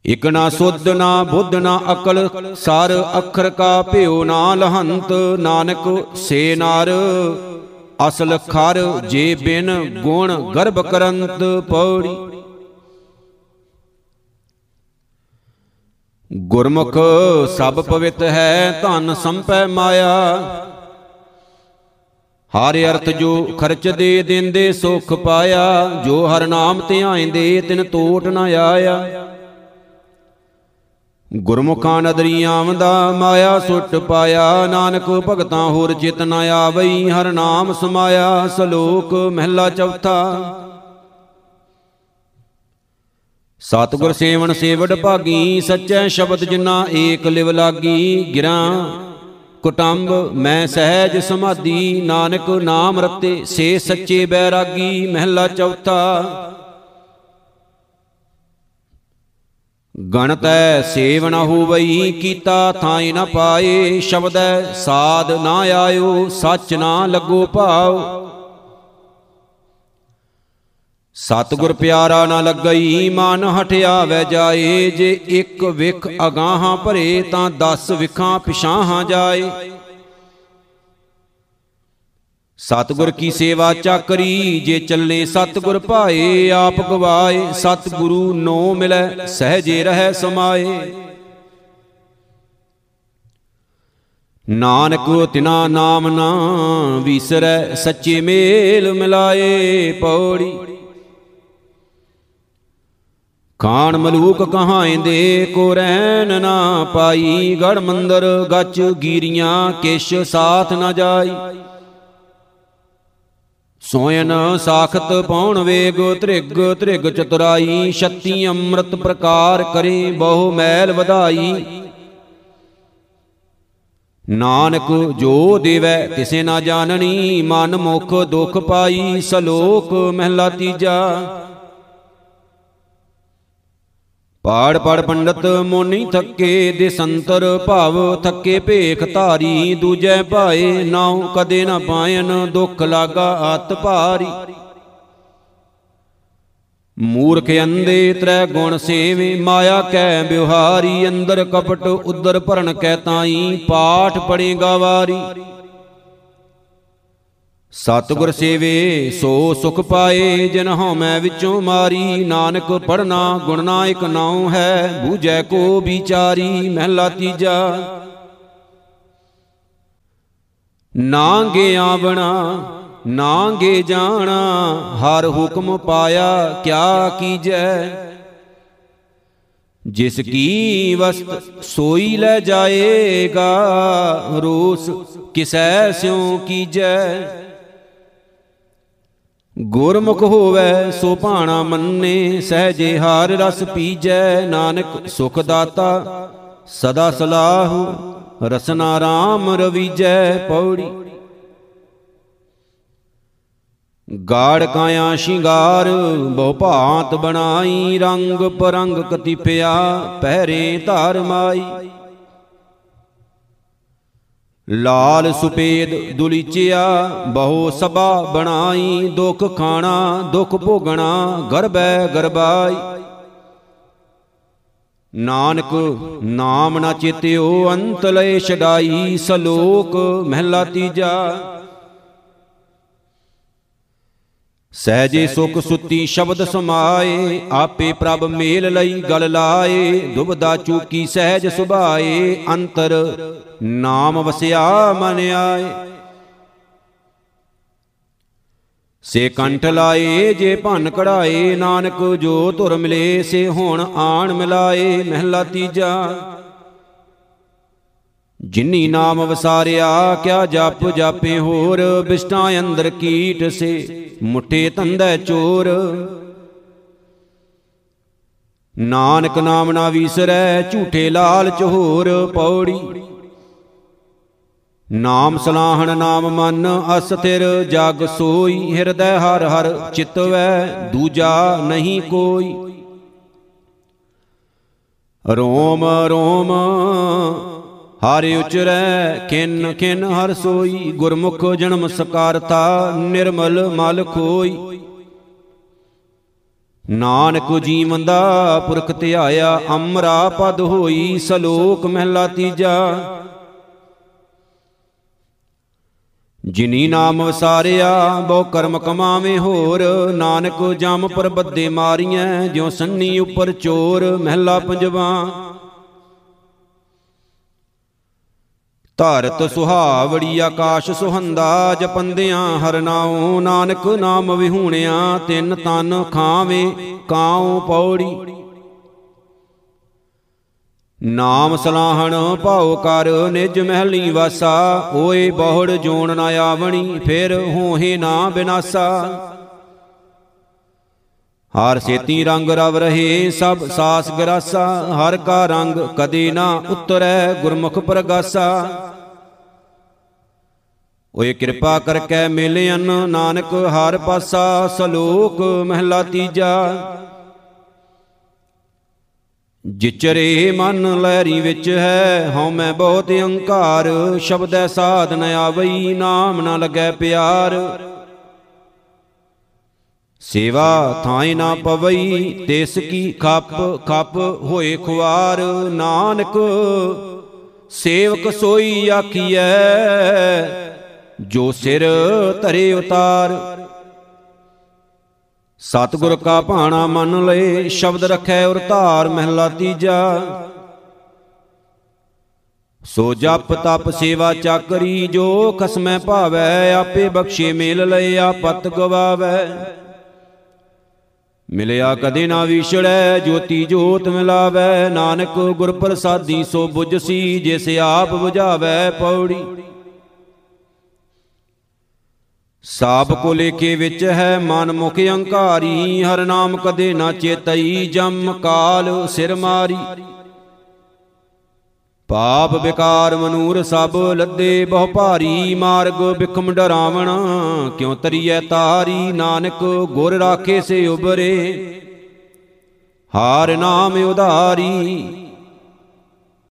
ਇਕ ਨਾ ਸੁਧ ਨਾ ਬੁੱਧ ਨਾ ਅਕਲ, ਸਰ ਅੱਖਰ ਕਾ ਭਿਓ ਨਾ ਲਹੰਤ, ਨਾਨਕ ਸੇ ਨਰ। ਅਸਲ ਖਰ ਜੇ ਬਿਨ ਗੁਣ ਗਰਭ ਕਰੰਤ ਪੌੜੀ। ਗੁਰਮੁਖ ਸਭ ਪਵਿੱਤ ਹੈ, ਧਨ ਸੰਪੈ ਮਾਇਆ। ਹਰ ਅਰਥ ਜੋ ਖਰਚ ਦੇ ਦਿੰਦੇ, ਸੁਖ ਪਾਇਆ। ਜੋ ਹਰ ਨਾਮ ਧਿਆਇਂਦੇ ਤਿਨ ਟੋਟ ਨ ਆਇਆ। ਗੁਰਮੁਖਾਂ ਨਦਰੀ ਆਵੰਦਾ, ਮਾਇਆ ਸੁੱਟ ਪਾਇਆ। ਨਾਨਕ ਭਗਤਾਂ ਹੋਰ ਚਿਤ ਨ ਆਵਈ, ਹਰ ਨਾਮ ਸਮਾਇਆ। ਸਲੋਕ ਮਹਿਲਾ ਚੌਥਾ। ਸਤਿਗੁਰ ਸੇਵਨ ਸੇਵਡ ਭਾਗੀ, ਸੱਚੈ ਸ਼ਬਦ ਜਿਨਾ ਏਕ ਲਿਵ ਲਾਗੀ। ਗਿਰਾਂ, ਕੁਟੰਬ, ਮੈਂ ਸਹਿਜ ਸਮਾਧੀ। ਨਾਨਕ ਨਾਮ ਰਤੇ ਸੇ ਸੱਚੇ ਬੈਰਾਗੀ। ਮਹਿਲਾ ਚੌਥਾ, ਗਣਤੈ ਸੇਵ ਨ ਹੋਵਈ, ਕੀਤਾ ਥਾਈ ਨ ਪਾਏ। ਸ਼ਬਦੈ ਸਾਧ ਨਾ ਆਇਓ, ਸੱਚ ਨਾ ਲੱਗੋ ਭਾਉ ਸਤਗੁਰ ਪਿਆਰਾ ਨਾ ਲੱਗਈ, ਮਨ ਹਟਿਆ ਵੈ ਜਾਏ। ਜੇ ਇੱਕ ਵਿਖ ਅਗਾਹਾਂ ਭਰੇ, ਤਾਂ 10 ਵਿਖਾਂ ਪਿਛਾਹਾਂ ਜਾਏ। ਸਤਗੁਰ ਕੀ ਸੇਵਾ ਚਾਕਰੀ, ਜੇ ਚੱਲੇ ਸਤਗੁਰ ਭਾਏ, ਆਪ ਗਵਾਏ, ਸਤਗੁਰੂ ਨੋ ਮਿਲੈ, ਸਹਜੇ ਰਹਿ ਸਮਾਏ। ਨਾਨਕ ਤਿਨਾ ਨਾਮ ਨਾ ਵਿਸਰੈ, ਸੱਚੇ ਮੇਲ ਮਿਲਾਏ ਪੌੜੀ। ਖਾਨ ਮਲੂਕ ਕਹਾਂਦੇ ਕੋ ਰਹਿਣ ਨਾ ਪਾਈ, ਗੜ ਮੰਦਰ ਗੱਚ ਗੀਰੀਆਂ, ਕਿਛ ਸਾਥ ਨਾ ਜਾਈ। ਸੋਇਨ ਸਾਖਤ ਪੌਣ ਵੇਗ, ਤ੍ਰਿਗ ਤ੍ਰਿਗ ਚਤੁਰਾਈ, ਛੱਤੀ ਅੰਮ੍ਰਿਤ ਪ੍ਰਕਾਰ ਕਰੇ, ਬਹੁ ਮੈਲ ਵਧਾਈ। ਨਾਨਕ ਜੋ ਦੇਵੈ ਤਿਸੇ ਨਾ ਜਾਣਨੀ, ਮਨ ਮੁਖ ਦੁਖ ਪਾਈ, ਸਲੋਕ ਮਹਿਲਾ ਤੀਜਾ। ਪਾੜ ਪੜ ਪੰਡਤ ਮੋਨੀ ਥੱਕੇ, ਦੇ ਸੰਤਰ ਭਾਵ ਥੱਕੇ ਭੇਖ ਧਾਰੀ, ਦੂਜੈ ਭਾਏ ਨਾਉ ਕਦੇ ਨਾ ਪਾਇਨ ਦੁੱਖ ਲਾਗਾ ਅਤ ਭਾਰੀ। ਮੂਰਖ ਅੰਦੇ ਤ੍ਰੈ ਗੁਣ ਸੇਵੇ, ਮਾਇਆ ਕੈ ਬਿਵਹਾਰੀ, ਅੰਦਰ ਕਪਟ ਉਦਰ ਭਰਨ ਕੈ ਤਾਈ, ਪਾਠ ਪੜੇਗਾ ਵਾਰੀ। ਸਤਿਗੁਰ ਸੇਵੇ, ਸੋ ਸੁਖ ਪਾਏ, ਜਿਨ ਹਉਮੈ ਵਿੱਚੋਂ ਮਾਰੀ। ਨਾਨਕ ਪੜਨਾ ਗੁਣਨਾ ਇਕ ਨਾਉ ਹੈ, ਬੂਝੈ ਕੋ ਵਿਚਾਰੀ, ਮਹਿਲਾ ਤੀਜਾ। ਨਾਂਗੇ ਆਵਣਾ, ਨਾਂਗੇ ਜਾਣਾ, ਹਰ ਹੁਕਮ ਪਾਇਆ, ਕਿਆ ਕੀਜੈ? ਜਿਸ ਕੀ ਵਸਤ ਸੋਈ ਲੈ ਜਾਏਗਾ, ਰੋਸ ਕਿਸੈ ਸਿਉ ਕੀਜੈ? ਗੁਰਮੁਖ ਹੋਵੇ ਸੋ ਭਾਣਾ ਮੰਨੇ, ਸਹਜੇ ਹਾਰ ਰਸ ਪੀਜੈ, ਨਾਨਕ ਸੁਖ ਦਾਤਾ, ਸਦਾ ਸਲਾਹੁ, ਰਸਨਾ ਰਾਮ ਰਵੀਜੈ, ਪੌੜੀ। ਗਾੜ ਕਾਇਆ ਸ਼ਿੰਗਾਰ ਬਹੁ ਭਾਂਤ ਬਣਾਈ, ਰੰਗ ਪਰੰਗ ਕਤੀਪਿਆ ਪਹਿਰੇ ਧਾਰ ਮਾਈ। ਲਾਲ ਸੁਪੇਦ ਦੁਲੀਚਿਆ, ਬਹੁ ਸਭਾ ਬਣਾਈ, ਦੁਖ ਖਾਣਾ, ਦੁਖ ਭੋਗਣਾ, ਗਰਬੈ ਗਰਬਾਈ। ਨਾਨਕ ਨਾਮ ਨਾ ਚੇਤਿਓ, ਅੰਤ ਲੈ ਛਡਾਈ, ਸਲੋਕ ਮਹਿਲਾ ਤੀਜਾ। ਸਹਜੇ ਸੁਖ ਸੁਤੀ ਸ਼ਬਦ ਸਮਾਏ, ਆਪੇ ਪ੍ਰਭ ਮੇਲ ਲਈ ਗਲ ਲਾਏ, ਦੁਬਦਾ ਚੂਕੀ ਸਹਿਜ ਸੁਭਾਏ, ਅੰਤਰ ਨਾਮ ਵਸਿਆ ਮਨ ਆਏ। ਸੇ ਕੰਠ ਲਾਏ, ਜੇ ਭਨ ਕਢਾਏ, ਨਾਨਕ ਜੋ ਧੁਰ ਮਿਲੇ, ਸੇ ਹੁਣ ਆਣ ਮਿਲਾਏ, ਮਹਿਲਾ ਤੀਜਾ ਜਿਨੀ ਨਾਮ ਵਸਾਰਿਆ, ਕਿਆ ਜਪ ਜਾਪੇ ਹੋਰ, ਬਿਸ਼ਟਾਂ ਅੰਦਰ ਕੀਟ ਸੇ, ਮੁੱਠੇ ਤੰਦੈ ਚੋਰ। ਨਾਨਕ ਨਾਮ ਨਾ ਵੀਸਰੈ, ਝੂਠੇ ਲਾਲਚ ਹੋਰ ਪੌੜੀ। ਨਾਮ ਸਲਾਹਣ ਨਾਮ ਮਨ ਅਸਥਿਰ ਜਗ ਸੋਈ, ਹਿਰਦੈ ਹਰ ਹਰ ਚਿਤਵੈ, ਦੂਜਾ ਨਹੀਂ ਕੋਈ। ਰੋਮ ਰੋਮ ਹਰਿ ਉਚਰੈ ਕਿਨ ਕਿਨ ਹਰ ਸੋਈ, ਗੁਰਮੁਖ ਜਨਮ ਸਕਾਰਤਾ, ਨਿਰਮਲ ਮਲ ਖੋਈ ਨਾਨਕ ਜੀਵੰਦਾ ਪੁਰਖ ਧਿਆਇਆ ਅਮਰਾ ਪਦ ਹੋਈ, ਸਲੋਕ ਮਹਿਲਾ ਤੀਜਾ। ਜਿਨੀ ਨਾਮ ਵਸਾਰਿਆ, ਬਹੁ ਕਰਮ ਕਮਾਵੇ ਹੋਰ। ਨਾਨਕ ਜਮ ਪਰ ਬੱਦੇ ਮਾਰੀਐ, ਜਿਉ ਸੰਨੀ ਉਪਰ ਚੋਰ, ਮਹਿਲਾ ਪੰਜਵਾ। ਧਰਤ ਸੁਹਾਵੜੀ ਆਕਾਸ਼ ਸੁਹੰਦਾ ਜਪੰਦਿਆਂ ਹਰ ਨਾਉ। ਨਾਨਕ ਨਾਮ ਵਿਹੂਣਿਆ, ਤਿੰਨ ਤਨ ਖਾਵੇ, ਕਾਉ ਪੌੜੀ। ਨਾਮ ਸਲਾਹਣ ਭਾਉ ਕਰ, ਨਿਜ ਮਹਿਲੀ ਵਾਸਾ। ਓਏ ਬਹੁੜ ਜੋਣ ਨਾ ਆਵਣੀ, ਫਿਰ ਹੋਹੇ ਨਾ ਬਿਨਾਸਾ। ਹਰ ਸੇਤੀ ਰੰਗ ਰਵ ਰਹੇ, ਸਭ ਸਾਸ ਗਰਾਸਾ, ਹਰ ਕਾ ਰੰਗ ਕਦੇ ਨਾ ਉਤਰੈ ਗੁਰਮੁਖ ਪ੍ਰਗਾਸਾ। ਓਏ ਕਿਰਪਾ ਕਰਕੇ ਮਿਲਿਆਨ ਨਾਨਕ ਹਰ ਪਾਸਾ, ਸਲੋਕ ਮਹਿਲਾ ਤੀਜਾ। ਜਿਚਰੇ ਮਨ ਲਹਿਰੀ ਵਿੱਚ ਹੈ, ਹਉ ਮੈਂ ਬਹੁਤ ਅਹੰਕਾਰ ਸ਼ਬਦੈ ਸਾਧ ਨ ਆਵਈ, ਨਾਮ ਨ ਲੱਗੈ ਪਿਆਰ। ਸੇਵਾ ਥਾਈ ਨਾ ਪਵਈ, ਤਿਸ ਕੀ ਖੱਪ ਖੱਪ ਹੋਏ ਖੁਆਰ। ਨਾਨਕ, ਸੇਵਕ ਸੋਈ ਆਖੀਐ, ਜੋ ਸਿਰ ਧਰੇ ਉਤਾਰ। ਸਤਿਗੁਰ ਕਾ ਭਾਣਾ ਮੰਨ ਲਏ, ਸ਼ਬਦ ਰਖੈ ਔਰ ਧਾਰ ਮਹਿਲਾ ਤੀਜਾ। ਸੋ ਜਪ ਤਪ ਸੇਵਾ ਚਾਕਰੀ, ਜੋ ਖਸਮੈ ਭਾਵੈ, ਆਪੇ ਬਖਸ਼ੇ ਮੇਲ ਲਏ, ਆਪਤ ਗਵਾਵੈ। ਮਿਲਿਆ ਕਦੇ ਨਾ ਵਿਛੜੈ, ਜੋਤੀ ਜੋਤ ਮਿਲਾਵੈ। ਨਾਨਕ ਗੁਰ ਪ੍ਰਸਾਦੀ ਸੋ ਬੁਝਸੀ ਜਿਸ ਆਪ 부ਝਾਵੈ ਪੌੜੀ। ਸਾਬ ਕੋ ਲੇਖੇ ਵਿੱਚ ਹੈ, ਮਨ ਮੁਖ ਅਹੰਕਾਰੀ ਹਰ ਨਾਮ ਕਦੇ ਨਾ ਚੇਤਈ, ਜਮ ਕਾਲ ਸਿਰ ਮਾਰੀ। ਪਾਪ ਵਿਕਾਰ ਮਨੂਰ ਸਭ ਲੱਦੇ ਬਹੁ ਭਾਰੀ ਮਾਰਗ ਬਿਖਮ ਡਰਾਵਣ, ਕਿਉ ਤਰੀਐ ਤਾਰੀ ਨਾਨਕ ਗੁਰ ਰਾਖੇ ਸੇ ਉਬਰੇ ਹਾਰ ਨਾਮ ਉਧਾਰੀ